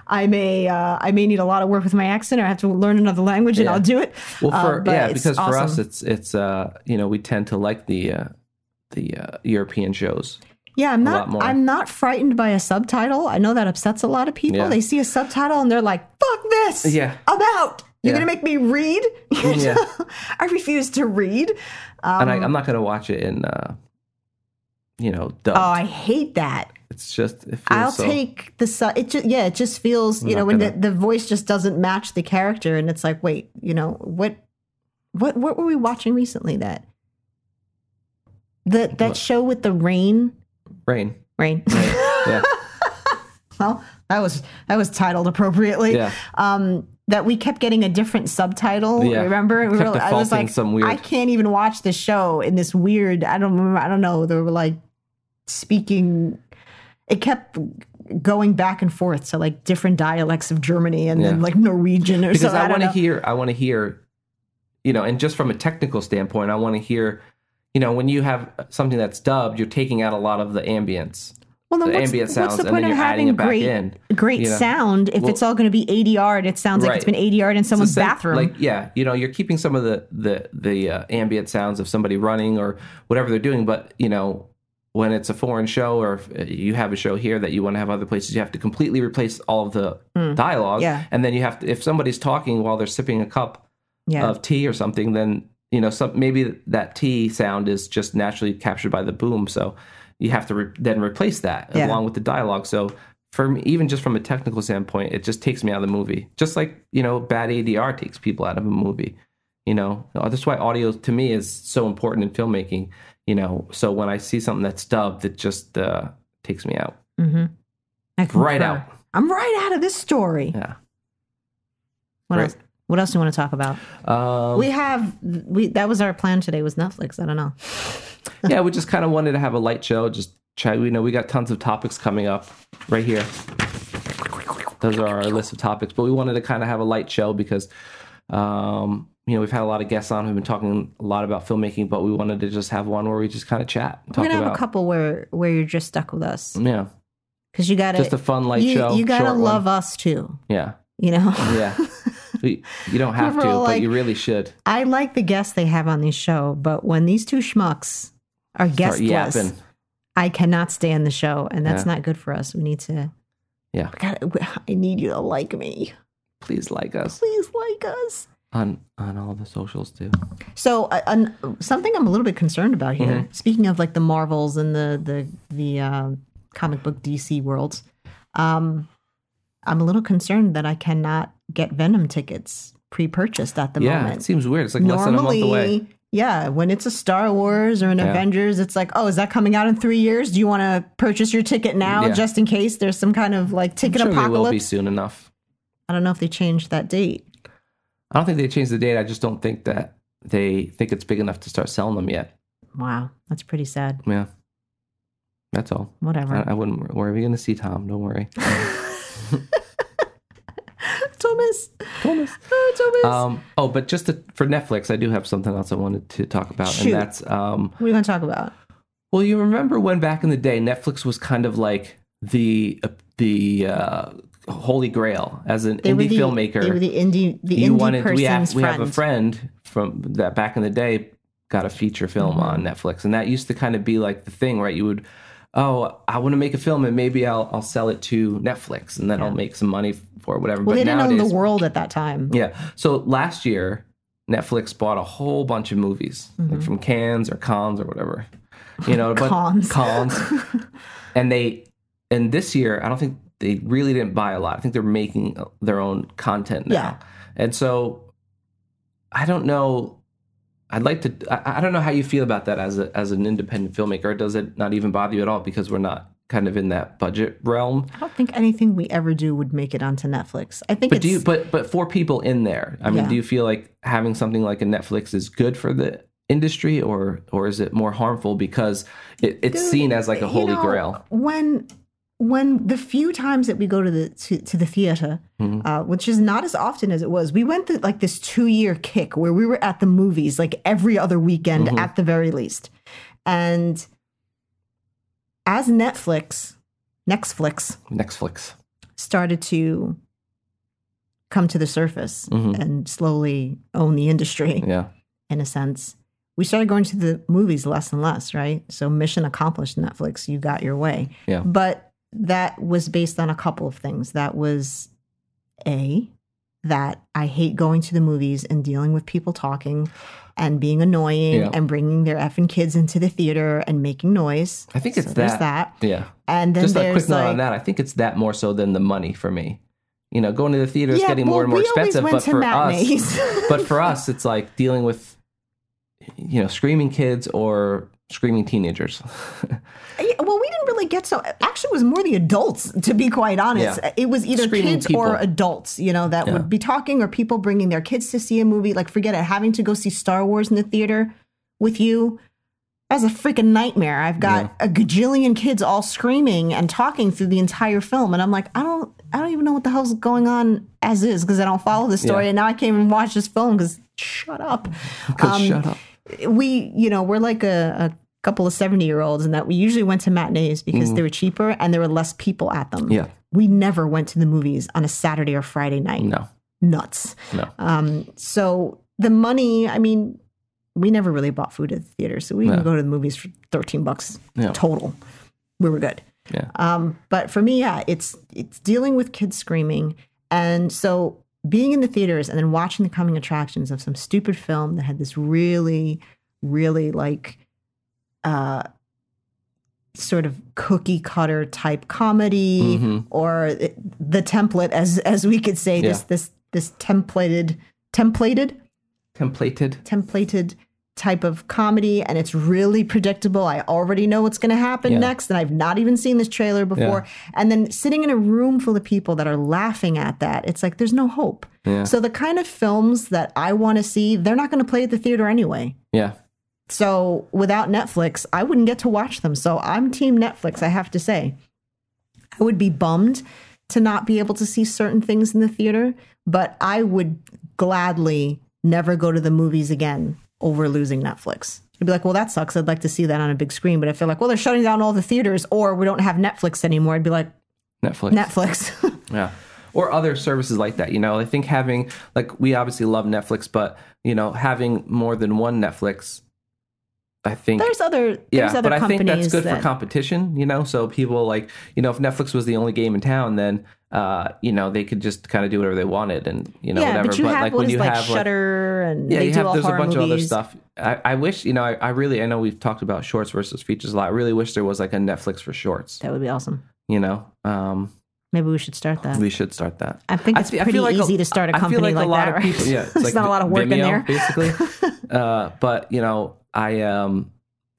I may uh, I may need a lot of work with my accent, or I have to learn another language, and Yeah. I'll do it. Well, Uh, for but yeah, because for us, it's it's uh you know we tend to like the uh, the uh, European shows. Yeah, I'm not. I'm not frightened by a subtitle. I know that upsets a lot of people. Yeah. They see a subtitle and they're like, "Fuck this! Yeah. I'm out. You're Yeah. gonna make me read? Yeah. I refuse to read. Um, and I, I'm not going to watch it in uh, you know dubbed. oh, I hate that. It's just it feels I'll so, take the su- it. Just, yeah, it just feels you know when gonna- the, the voice just doesn't match the character, and it's like, wait, you know what? What what were we watching recently? That that that What? show with the rain, rain. rain. Yeah, well, that was that was titled appropriately. yeah. Um, that we kept getting a different subtitle. Yeah. Remember? We were- I was like, some weird- I can't even watch this show in this weird. I don't remember. I don't know. They were like speaking. It kept going back and forth to like different dialects of Germany and then like Norwegian or Because something. I want to hear, I want to hear, you know, and just from a technical standpoint, I want to hear, you know, when you have something that's dubbed, you're taking out a lot of the ambience, well, then the what's, ambient what's sounds, the and point then of you're adding having it back great, in. great you know? sound if Well- it's all going to be ADR and it sounds like it's been ADR in someone's the same- bathroom? Like, yeah, you know, you're keeping some of the the the uh, ambient sounds of somebody running or whatever they're doing, but you know, when it's a foreign show or if uh, you have a show here that you want to have other places, you have to completely replace all of the dialogue, Hmm. Yeah. and then you have to if somebody's talking while they're sipping a cup yeah. of tea or something, then you know, some maybe that tea sound is just naturally captured by the boom, so you have to re- then replace that Yeah. along with the dialogue. So for me, even just from a technical standpoint, it just takes me out of the movie. Just like you know, bad ADR takes people out of a movie. You know, that's why audio to me is so important in filmmaking. You know, so when I see something that's dubbed, it just uh, takes me out mm-hmm. right out. I'm right out of this story. Yeah. What Right. else? What else do you want to talk about? Um, we have we that was our plan today was Netflix. I don't know. yeah, we just kind of wanted to have a light show. Just try. We know we got tons of topics coming up right here. Those are our list of topics, but we wanted to kind of have a light show because, um, you know, we've had a lot of guests on who've been talking a lot about filmmaking, but we wanted to just have one where we just kind of chat, We're gonna have about, a couple where where you're just stuck with us yeah, because you gotta just a fun light you, show. you gotta short one. love us too. yeah, You know. yeah. You don't have to, are but you really should. I like the guests they have on this show, but when these two schmucks are guestless. I cannot stand the show, and that's Yeah. not good for us. We need to. Yeah. gotta- I need you to like me. Please like us Please like us. On on all the socials too. So, uh, an, something I'm a little bit concerned about here. Mm-hmm. Speaking of like the Marvels and the the the uh, comic book DC worlds, um, I'm a little concerned that I cannot get Venom tickets pre-purchased at the yeah, moment. it seems weird. It's like less than a month away. Normally, yeah, when it's a Star Wars or an Yeah. Avengers, it's like, oh, is that coming out in three years? Do you want to purchase your ticket now Yeah. just in case there's some kind of like I'm ticket sure they will be soon enough. I don't know if they changed that date. I don't think they changed the date. I just don't think that they think it's big enough to start selling them yet. Wow, that's pretty sad. Yeah, that's all. Whatever. I, I wouldn't worry. We're going to see Tom. Don't worry. Thomas. Thomas. Oh, Thomas. Um, oh, but just to, for Netflix, I do have something else I wanted to talk about, Shoot. and that's um, what are you going to talk about? well, you remember when back in the day, Netflix was kind of like the uh, the uh, holy grail as an They indie the, filmmaker. They were the indie, the you indie wanted person's we have we friend. have a friend from that back in the day got a feature film on Mm-hmm. Netflix and that used to kind of be like the thing right you would oh I want to make a film and maybe I'll I'll sell it to Netflix and then I'll make some money for whatever well, but they didn't nowadays own the world at that time. yeah so last year Netflix bought a whole bunch of movies like from Cannes or Cons or whatever you know but Mm-hmm. Cons. Cons and they and this year I don't think they really didn't buy a lot I think they're making uh, their own content now Yeah. and so I don't know. I'd like to. I, I don't know how you feel about that as a as an independent filmmaker. Does it not even bother you at all because we're not kind of in that budget realm. I don't think anything we ever do would make it onto Netflix. I think But it's do you but but for people in there, I mean, Yeah. do you feel like having something like a Netflix is good for the industry or or is it more harmful because it, it's Dude, seen as like a you holy know, grail? When when the few times that we go to the to, to the theater, Mm-hmm. uh, which is not as often as it was, we went through like this two year kick where we were at the movies like every other weekend Mm-hmm. at the very least, and as Netflix, Netflix Netflix. started to come to the surface Mhm. and slowly own the industry Yeah. in a sense. We started going to the movies less and less, right? So mission accomplished Netflix, you got your way. Yeah. But that was based on a couple of things. That was A, that I hate going to the movies and dealing with people talking and being annoying Yeah. and bringing their effing kids into the theater and making noise. I think it's there's that. that. Yeah. And then Just a there's quick note like, on that. I think it's that more so than the money for me. You know, going to the theater is Yeah, getting more and more expensive, but for matinees. us, but for us, it's like dealing with, you know, screaming kids or screaming teenagers. Yeah, well, we didn't really get so. Actually, it was more the adults, to be quite honest. Yeah. It was either Screaming kids people. or adults, you know, that Yeah. would be talking, or people bringing their kids to see a movie. Like, forget it, having to go see Star Wars in the theater with you. That's a freaking nightmare. I've got a gajillion kids all screaming and talking through the entire film, and I'm like, I don't, I don't even know what the hell's going on as is because I don't follow the story, and now I can't even watch this film because shut up. Because um, shut up. We you know we're like a, a couple of 70 year olds and that we usually went to matinees because they were cheaper and there were less people at them. Yeah. we never went to the movies on a saturday or friday night No. nuts No. um so the money i mean we never really bought food at the theater so we can go to the movies for 13 bucks Yeah. total we were good Yeah. um, but for me, yeah, it's it's dealing with kids screaming, and so being in the theaters and then watching the coming attractions of some stupid film that had this really, really like, uh, sort of cookie cutter type comedy, Mhm. or the template, as as we could say, this this this templated templated Templated. templated type of comedy and it's really predictable. I already know what's going to happen Yeah. next and I've not even seen this trailer before. And then sitting in a room full of people that are laughing at that, it's like there's no hope. Yeah. So the kind of films that I want to see, they're not going to play at the theater anyway. Yeah. So without Netflix, I wouldn't get to watch them. So I'm team Netflix, I have to say. I would be bummed to not be able to see certain things in the theater, but I would gladly never go to the movies again over losing Netflix. I'd be like, well, that sucks. I'd like to see that on a big screen. But I feel like, well, they're shutting down all the theaters or we don't have Netflix anymore. I'd be like, Netflix. Netflix. Yeah. Or other services like that. You know, I think having, like, we obviously love Netflix, but, you know, having more than one Netflix, I think. there's other, there's yeah, other but I think that's good that, for competition, you know? So people like, you know, if Netflix was the only game in town, then, uh, you know, they could just kind of do whatever they wanted and, you know, yeah, whatever. but you have like when you like have, like, Shutter and yeah, you have there's a bunch of other stuff. I, I wish, you know, I, I really, I know we've talked about shorts versus features a lot. I really wish there was like a Netflix for shorts, That would be awesome. you know? Um, Maybe we should start that. we should start that. I think it's I pretty feel like a- easy to start a I feel company like, like, a lot that, of right? people, yeah, it's There's like not a lot of work in there. basically. uh, but you know, I um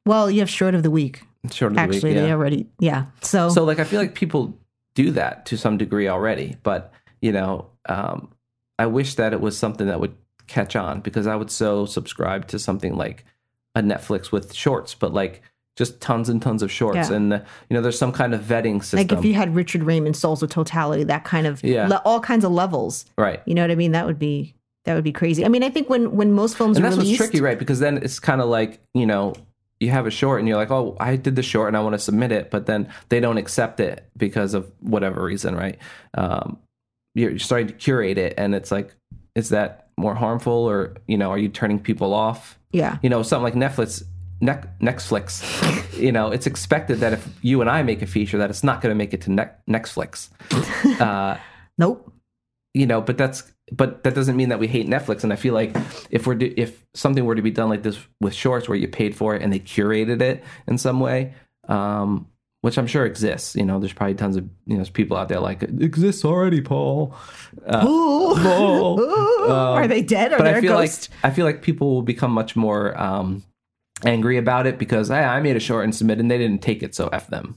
Well, you have short of the week. short of the Actually, week, they yeah. already, yeah. So, So like, I feel like people do that to some degree already, but you know, um, I wish that it was something that would catch on because I would so subscribe to something like a Netflix with shorts, but like just tons and tons of shorts, Yeah. and uh, you know, there's some kind of vetting system, like if you had Richard Raymond, Souls of Totality, that kind of, Yeah. le- all kinds of levels. right? You know what I mean? That would be that would be crazy. I mean, I think when when most films and are that's released, what's tricky, right? Because then it's kind of like you know you have a short and you're like, oh, I did the short and I want to submit it, but then they don't accept it because of whatever reason, right? Um, you're starting to curate it, and it's like, is that more harmful, or you know, are you turning people off? yeah, You know, something like Netflix. Ne- Netflix, you know, it's expected that if you and I make a feature, that it's not going to make it to ne- Netflix. Uh, nope. you know but that's but that doesn't mean that we hate netflix and i feel like if we're do, if something were to be done like this with shorts where you paid for it and they curated it in some way um which i'm sure exists you know there's probably tons of you know there's people out there like it exists already paul uh. Paul. Ooh. Um, are they dead? Or but i a feel ghost? like i feel like people will become much more um angry about it because hey, i made a short and submitted and they didn't take it so f them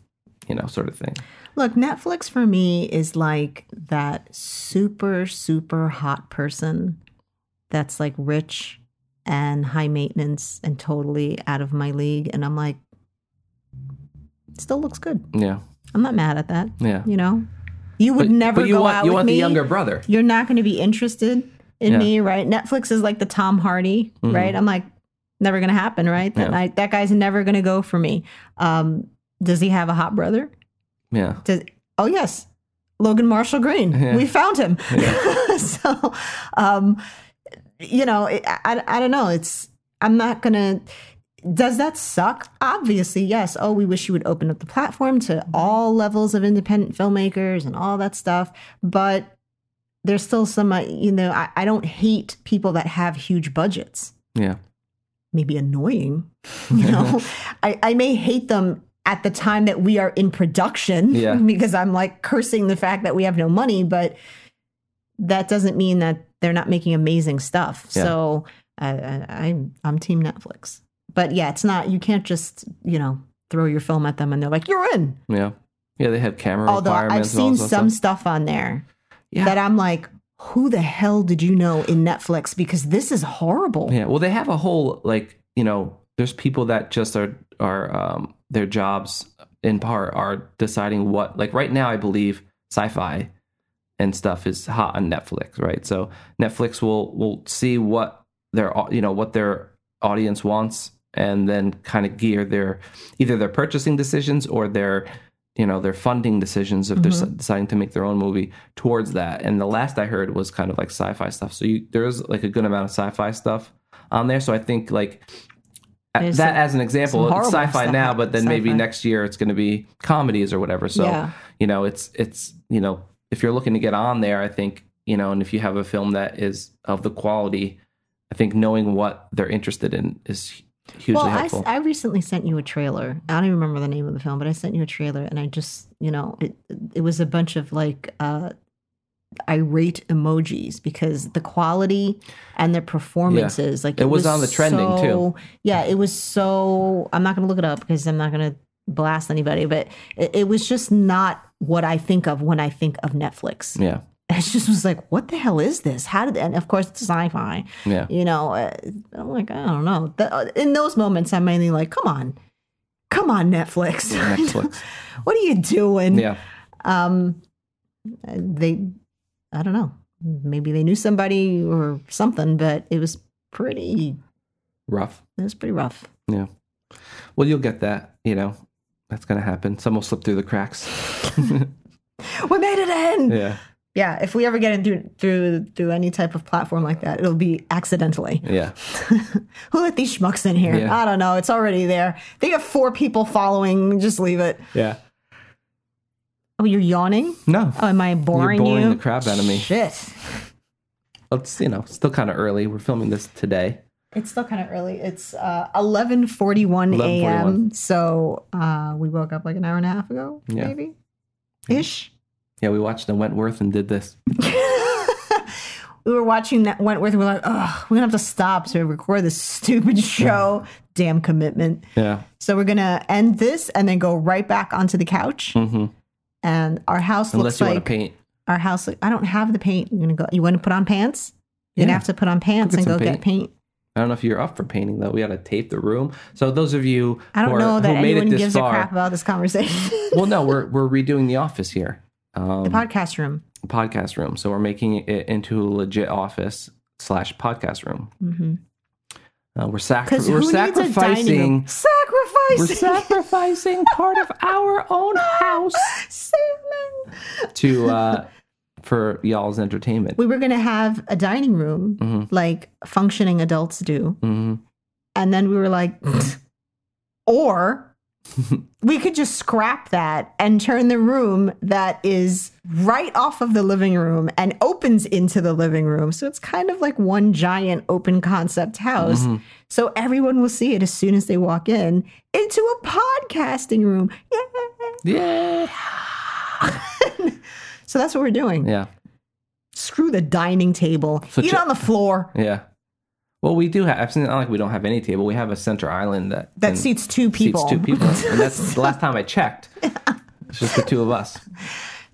you know, sort of thing. Look, Netflix for me is like that super, super hot person that's like rich and high maintenance and totally out of my league. And I'm like, still looks good. Yeah, I'm not mad at that. yeah. You know, you would But, never but you go want out you with want me. the younger brother. You're not going to be interested in Yeah. me, right? Netflix is like the Tom Hardy, mm-hmm. right? I'm like, never going to happen, right? That. Yeah. I, that guy's never going to go for me. Um, does he have a hot brother? Yeah, Does, oh yes, Logan Marshall Green. Yeah. We found him. so, um, you know, I, I, I don't know. It's I'm not gonna. Does that suck? Obviously, yes. Oh, we wish you would open up the platform to all levels of independent filmmakers and all that stuff. But there's still some, uh, you know, I, I don't hate people that have huge budgets yeah, maybe annoying. You know, I, I may hate them at the time that we are in production Yeah. because I'm like cursing the fact that we have no money, but that doesn't mean that they're not making amazing stuff. Yeah. So I, I, I'm I'm team Netflix. But yeah, it's not. You can't just you know throw your film at them and they're like you're in. yeah, yeah. They have camera Although I've requirements. and all seen some of stuff on there Yeah. that I'm like, who the hell did you know in Netflix? Because this is horrible. Yeah, well, they have a whole like you know, there's people that just are are um, their jobs in part are deciding what like right now. I believe sci-fi and stuff is hot on Netflix, right? So Netflix will will see what their you know what their audience wants and then kind of gear their either their purchasing decisions or their you know their funding decisions if they're s- deciding to make their own movie towards that. And the last i heard was kind of like sci-fi stuff. So you, there's like a good amount of sci-fi stuff on there. So i think like There's that some- as an example it's sci-fi now but then maybe sci-fi. next year it's going to be comedies or whatever. So Yeah. you know it's it's you know if you're looking to get on there i think you know and if you have a film that is of the quality i think knowing what they're interested in is hugely well, I, helpful I recently sent you a trailer. I don't even remember the name of the film, but I sent you a trailer, and I just, you know, it it was a bunch of like uh, irate emojis because the quality and their performances, like It was on the trending, too. Yeah, it was so. I'm not going to look it up because I'm not going to blast anybody, but it, it was just not what I think of when I think of Netflix. yeah It just was like, what the hell is this? How did? And of course, it's sci-fi. Yeah. You know uh, i'm like i don't know. Uh, in those moments i'm mainly like come on come on netflix. Netflix. what are you doing? Yeah. Um they i don't know. Maybe they knew somebody or something but it was pretty rough. It was pretty rough. Yeah. Well you'll get that you know. That's gonna happen. Some will slip through the cracks. We made it in! Yeah yeah if we ever get into through through any type of platform like that it'll be accidentally yeah who let these schmucks in here Yeah. i don't know it's already there they have four people following just leave it yeah oh you're yawning no Oh, am I boring, boring you? the crap out of me. Shit. it's you know still kind of early we're filming this today It's still kind of early. It's uh, 11:41 a.m. So uh, we woke up like an hour and a half ago, Yeah. maybe ish. Yeah we watched the wentworth and did this we were watching that Wentworth. and We're like, oh, we're gonna have to stop to record this stupid show. Damn commitment. yeah So we're gonna end this and then go right back onto the couch. hmm And our house unless looks you want like to paint our house. I don't have the paint. You're gonna go. You want to put on pants? You're gonna Yeah. have to put on pants and go some get paint. I don't know if you're up for painting though. We got to tape the room. So those of you I don't who, are, know that who made anyone it this gives far, a crap about this conversation. well, no, we're we're redoing the office here, um, the podcast room. podcast room. So we're making it into a legit office slash podcast room. Mm-hmm. Uh, we're sac- we're who needs a dining room? sacrificing. We're Sacrificing sacrificing part of our own house salmon. to uh, for y'all's entertainment. We were gonna have a dining room Mhm. like functioning adults do, hmm and then we were like, or we could just scrap that and turn the room that is right off of the living room and opens into the living room. So it's kind of like one giant open concept house. Mhm. So everyone will see it as soon as they walk in into a podcasting room. Yeah. Yeah, so that's what we're doing. yeah, Screw the dining table. So Eat ju- on the floor. yeah. Well, we do have. It's not like we don't have any table. We have a center island that That seats two people. seats two people, and that's the last time I checked. It's just the two of us.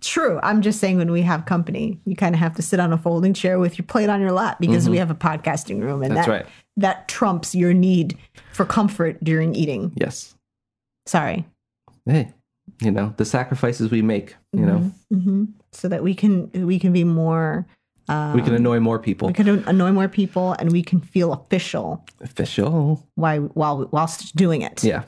True. I'm just saying when we have company, you kind of have to sit on a folding chair with your plate on your lap because we have a podcasting room and Mm-hmm. That's that right. that trumps your need for comfort during eating. Yes. Sorry. Hey, you know the sacrifices we make. You know, hmm So that we can we can be more we can annoy more people. we can annoy more people and we can feel official Official. while while whilst doing it. Yeah.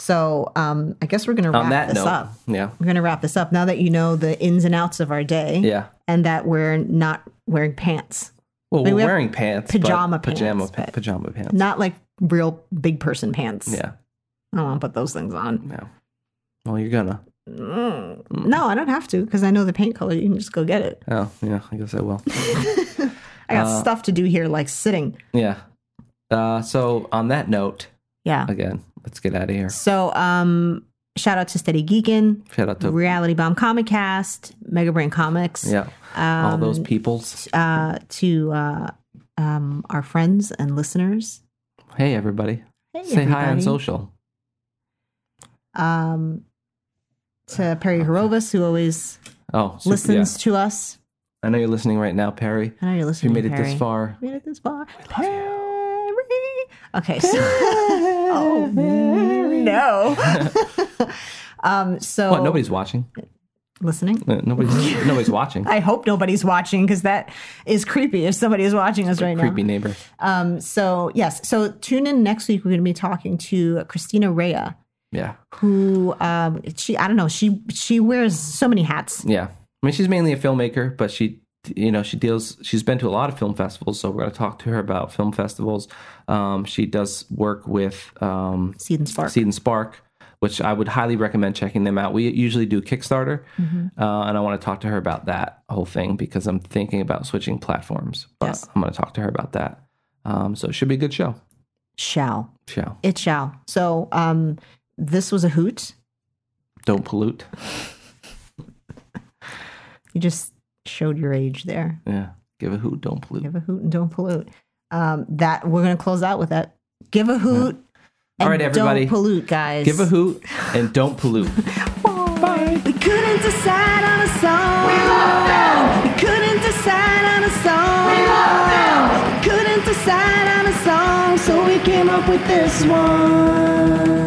So um, I guess we're gonna wrap that this note, up. yeah, We're gonna wrap this up now that you know the ins and outs of our day. yeah. And that we're not wearing pants. Well, mean, we're we wearing pants, pajama pajama, pants, pa- pajama pants. Not like real big person pants. yeah, I don't want to put those things on. no. Well, you're gonna. Mm. No, I don't have to because I know the paint color. You can just go get it. Oh, yeah. I guess I will. I got Uh, stuff to do here, like sitting. yeah. Uh, so on that note, Yeah. again, let's get out of here. So, um, shout out to Steady Geekin, Shout out to Reality Bomb Comic Cast, Mega Brain Comics, yeah, um, all those peoples. uh, to uh, um, our friends and listeners. Hey, everybody. Hey, Say hi on social. Um, to Perry Horovas, who always Oh, super, listens to us. I know you're listening right now, Perry. I know you're If you listening. made it this far, made it this far. Perry. Okay. So, oh no. um. So what? Nobody's watching. listening. Uh, Nobody's nobody's watching. I hope nobody's watching because that is creepy. If somebody is watching us right Creepy now. Creepy neighbor. Um. So yes. So tune in next week. We're going to be talking to Christina Rea, Yeah, who um she I don't know she she wears so many hats. yeah. I mean, she's mainly a filmmaker, but she, you know, she deals. She's been to a lot of film festivals, so we're going to talk to her about film festivals. Um, she does work with um, Seed and Spark. Seed and Spark, which I would highly recommend checking them out. We usually do Kickstarter, Mm-hmm. uh, and I want to talk to her about that whole thing because I'm thinking about switching platforms. But Yes. I'm going to talk to her about that. Um, so it should be a good show. Shall Shall it shall. So um this was a hoot. don't pollute. You just showed your age there. Yeah, give a hoot, don't pollute. Give a hoot and don't pollute. Um, that we're gonna close out with that. Give a hoot. All and right, everybody. Don't pollute, guys. Give a hoot and don't pollute. We couldn't decide on a song. We love them. We couldn't decide on a song. We love them. We couldn't decide on a song, so we came up with this one.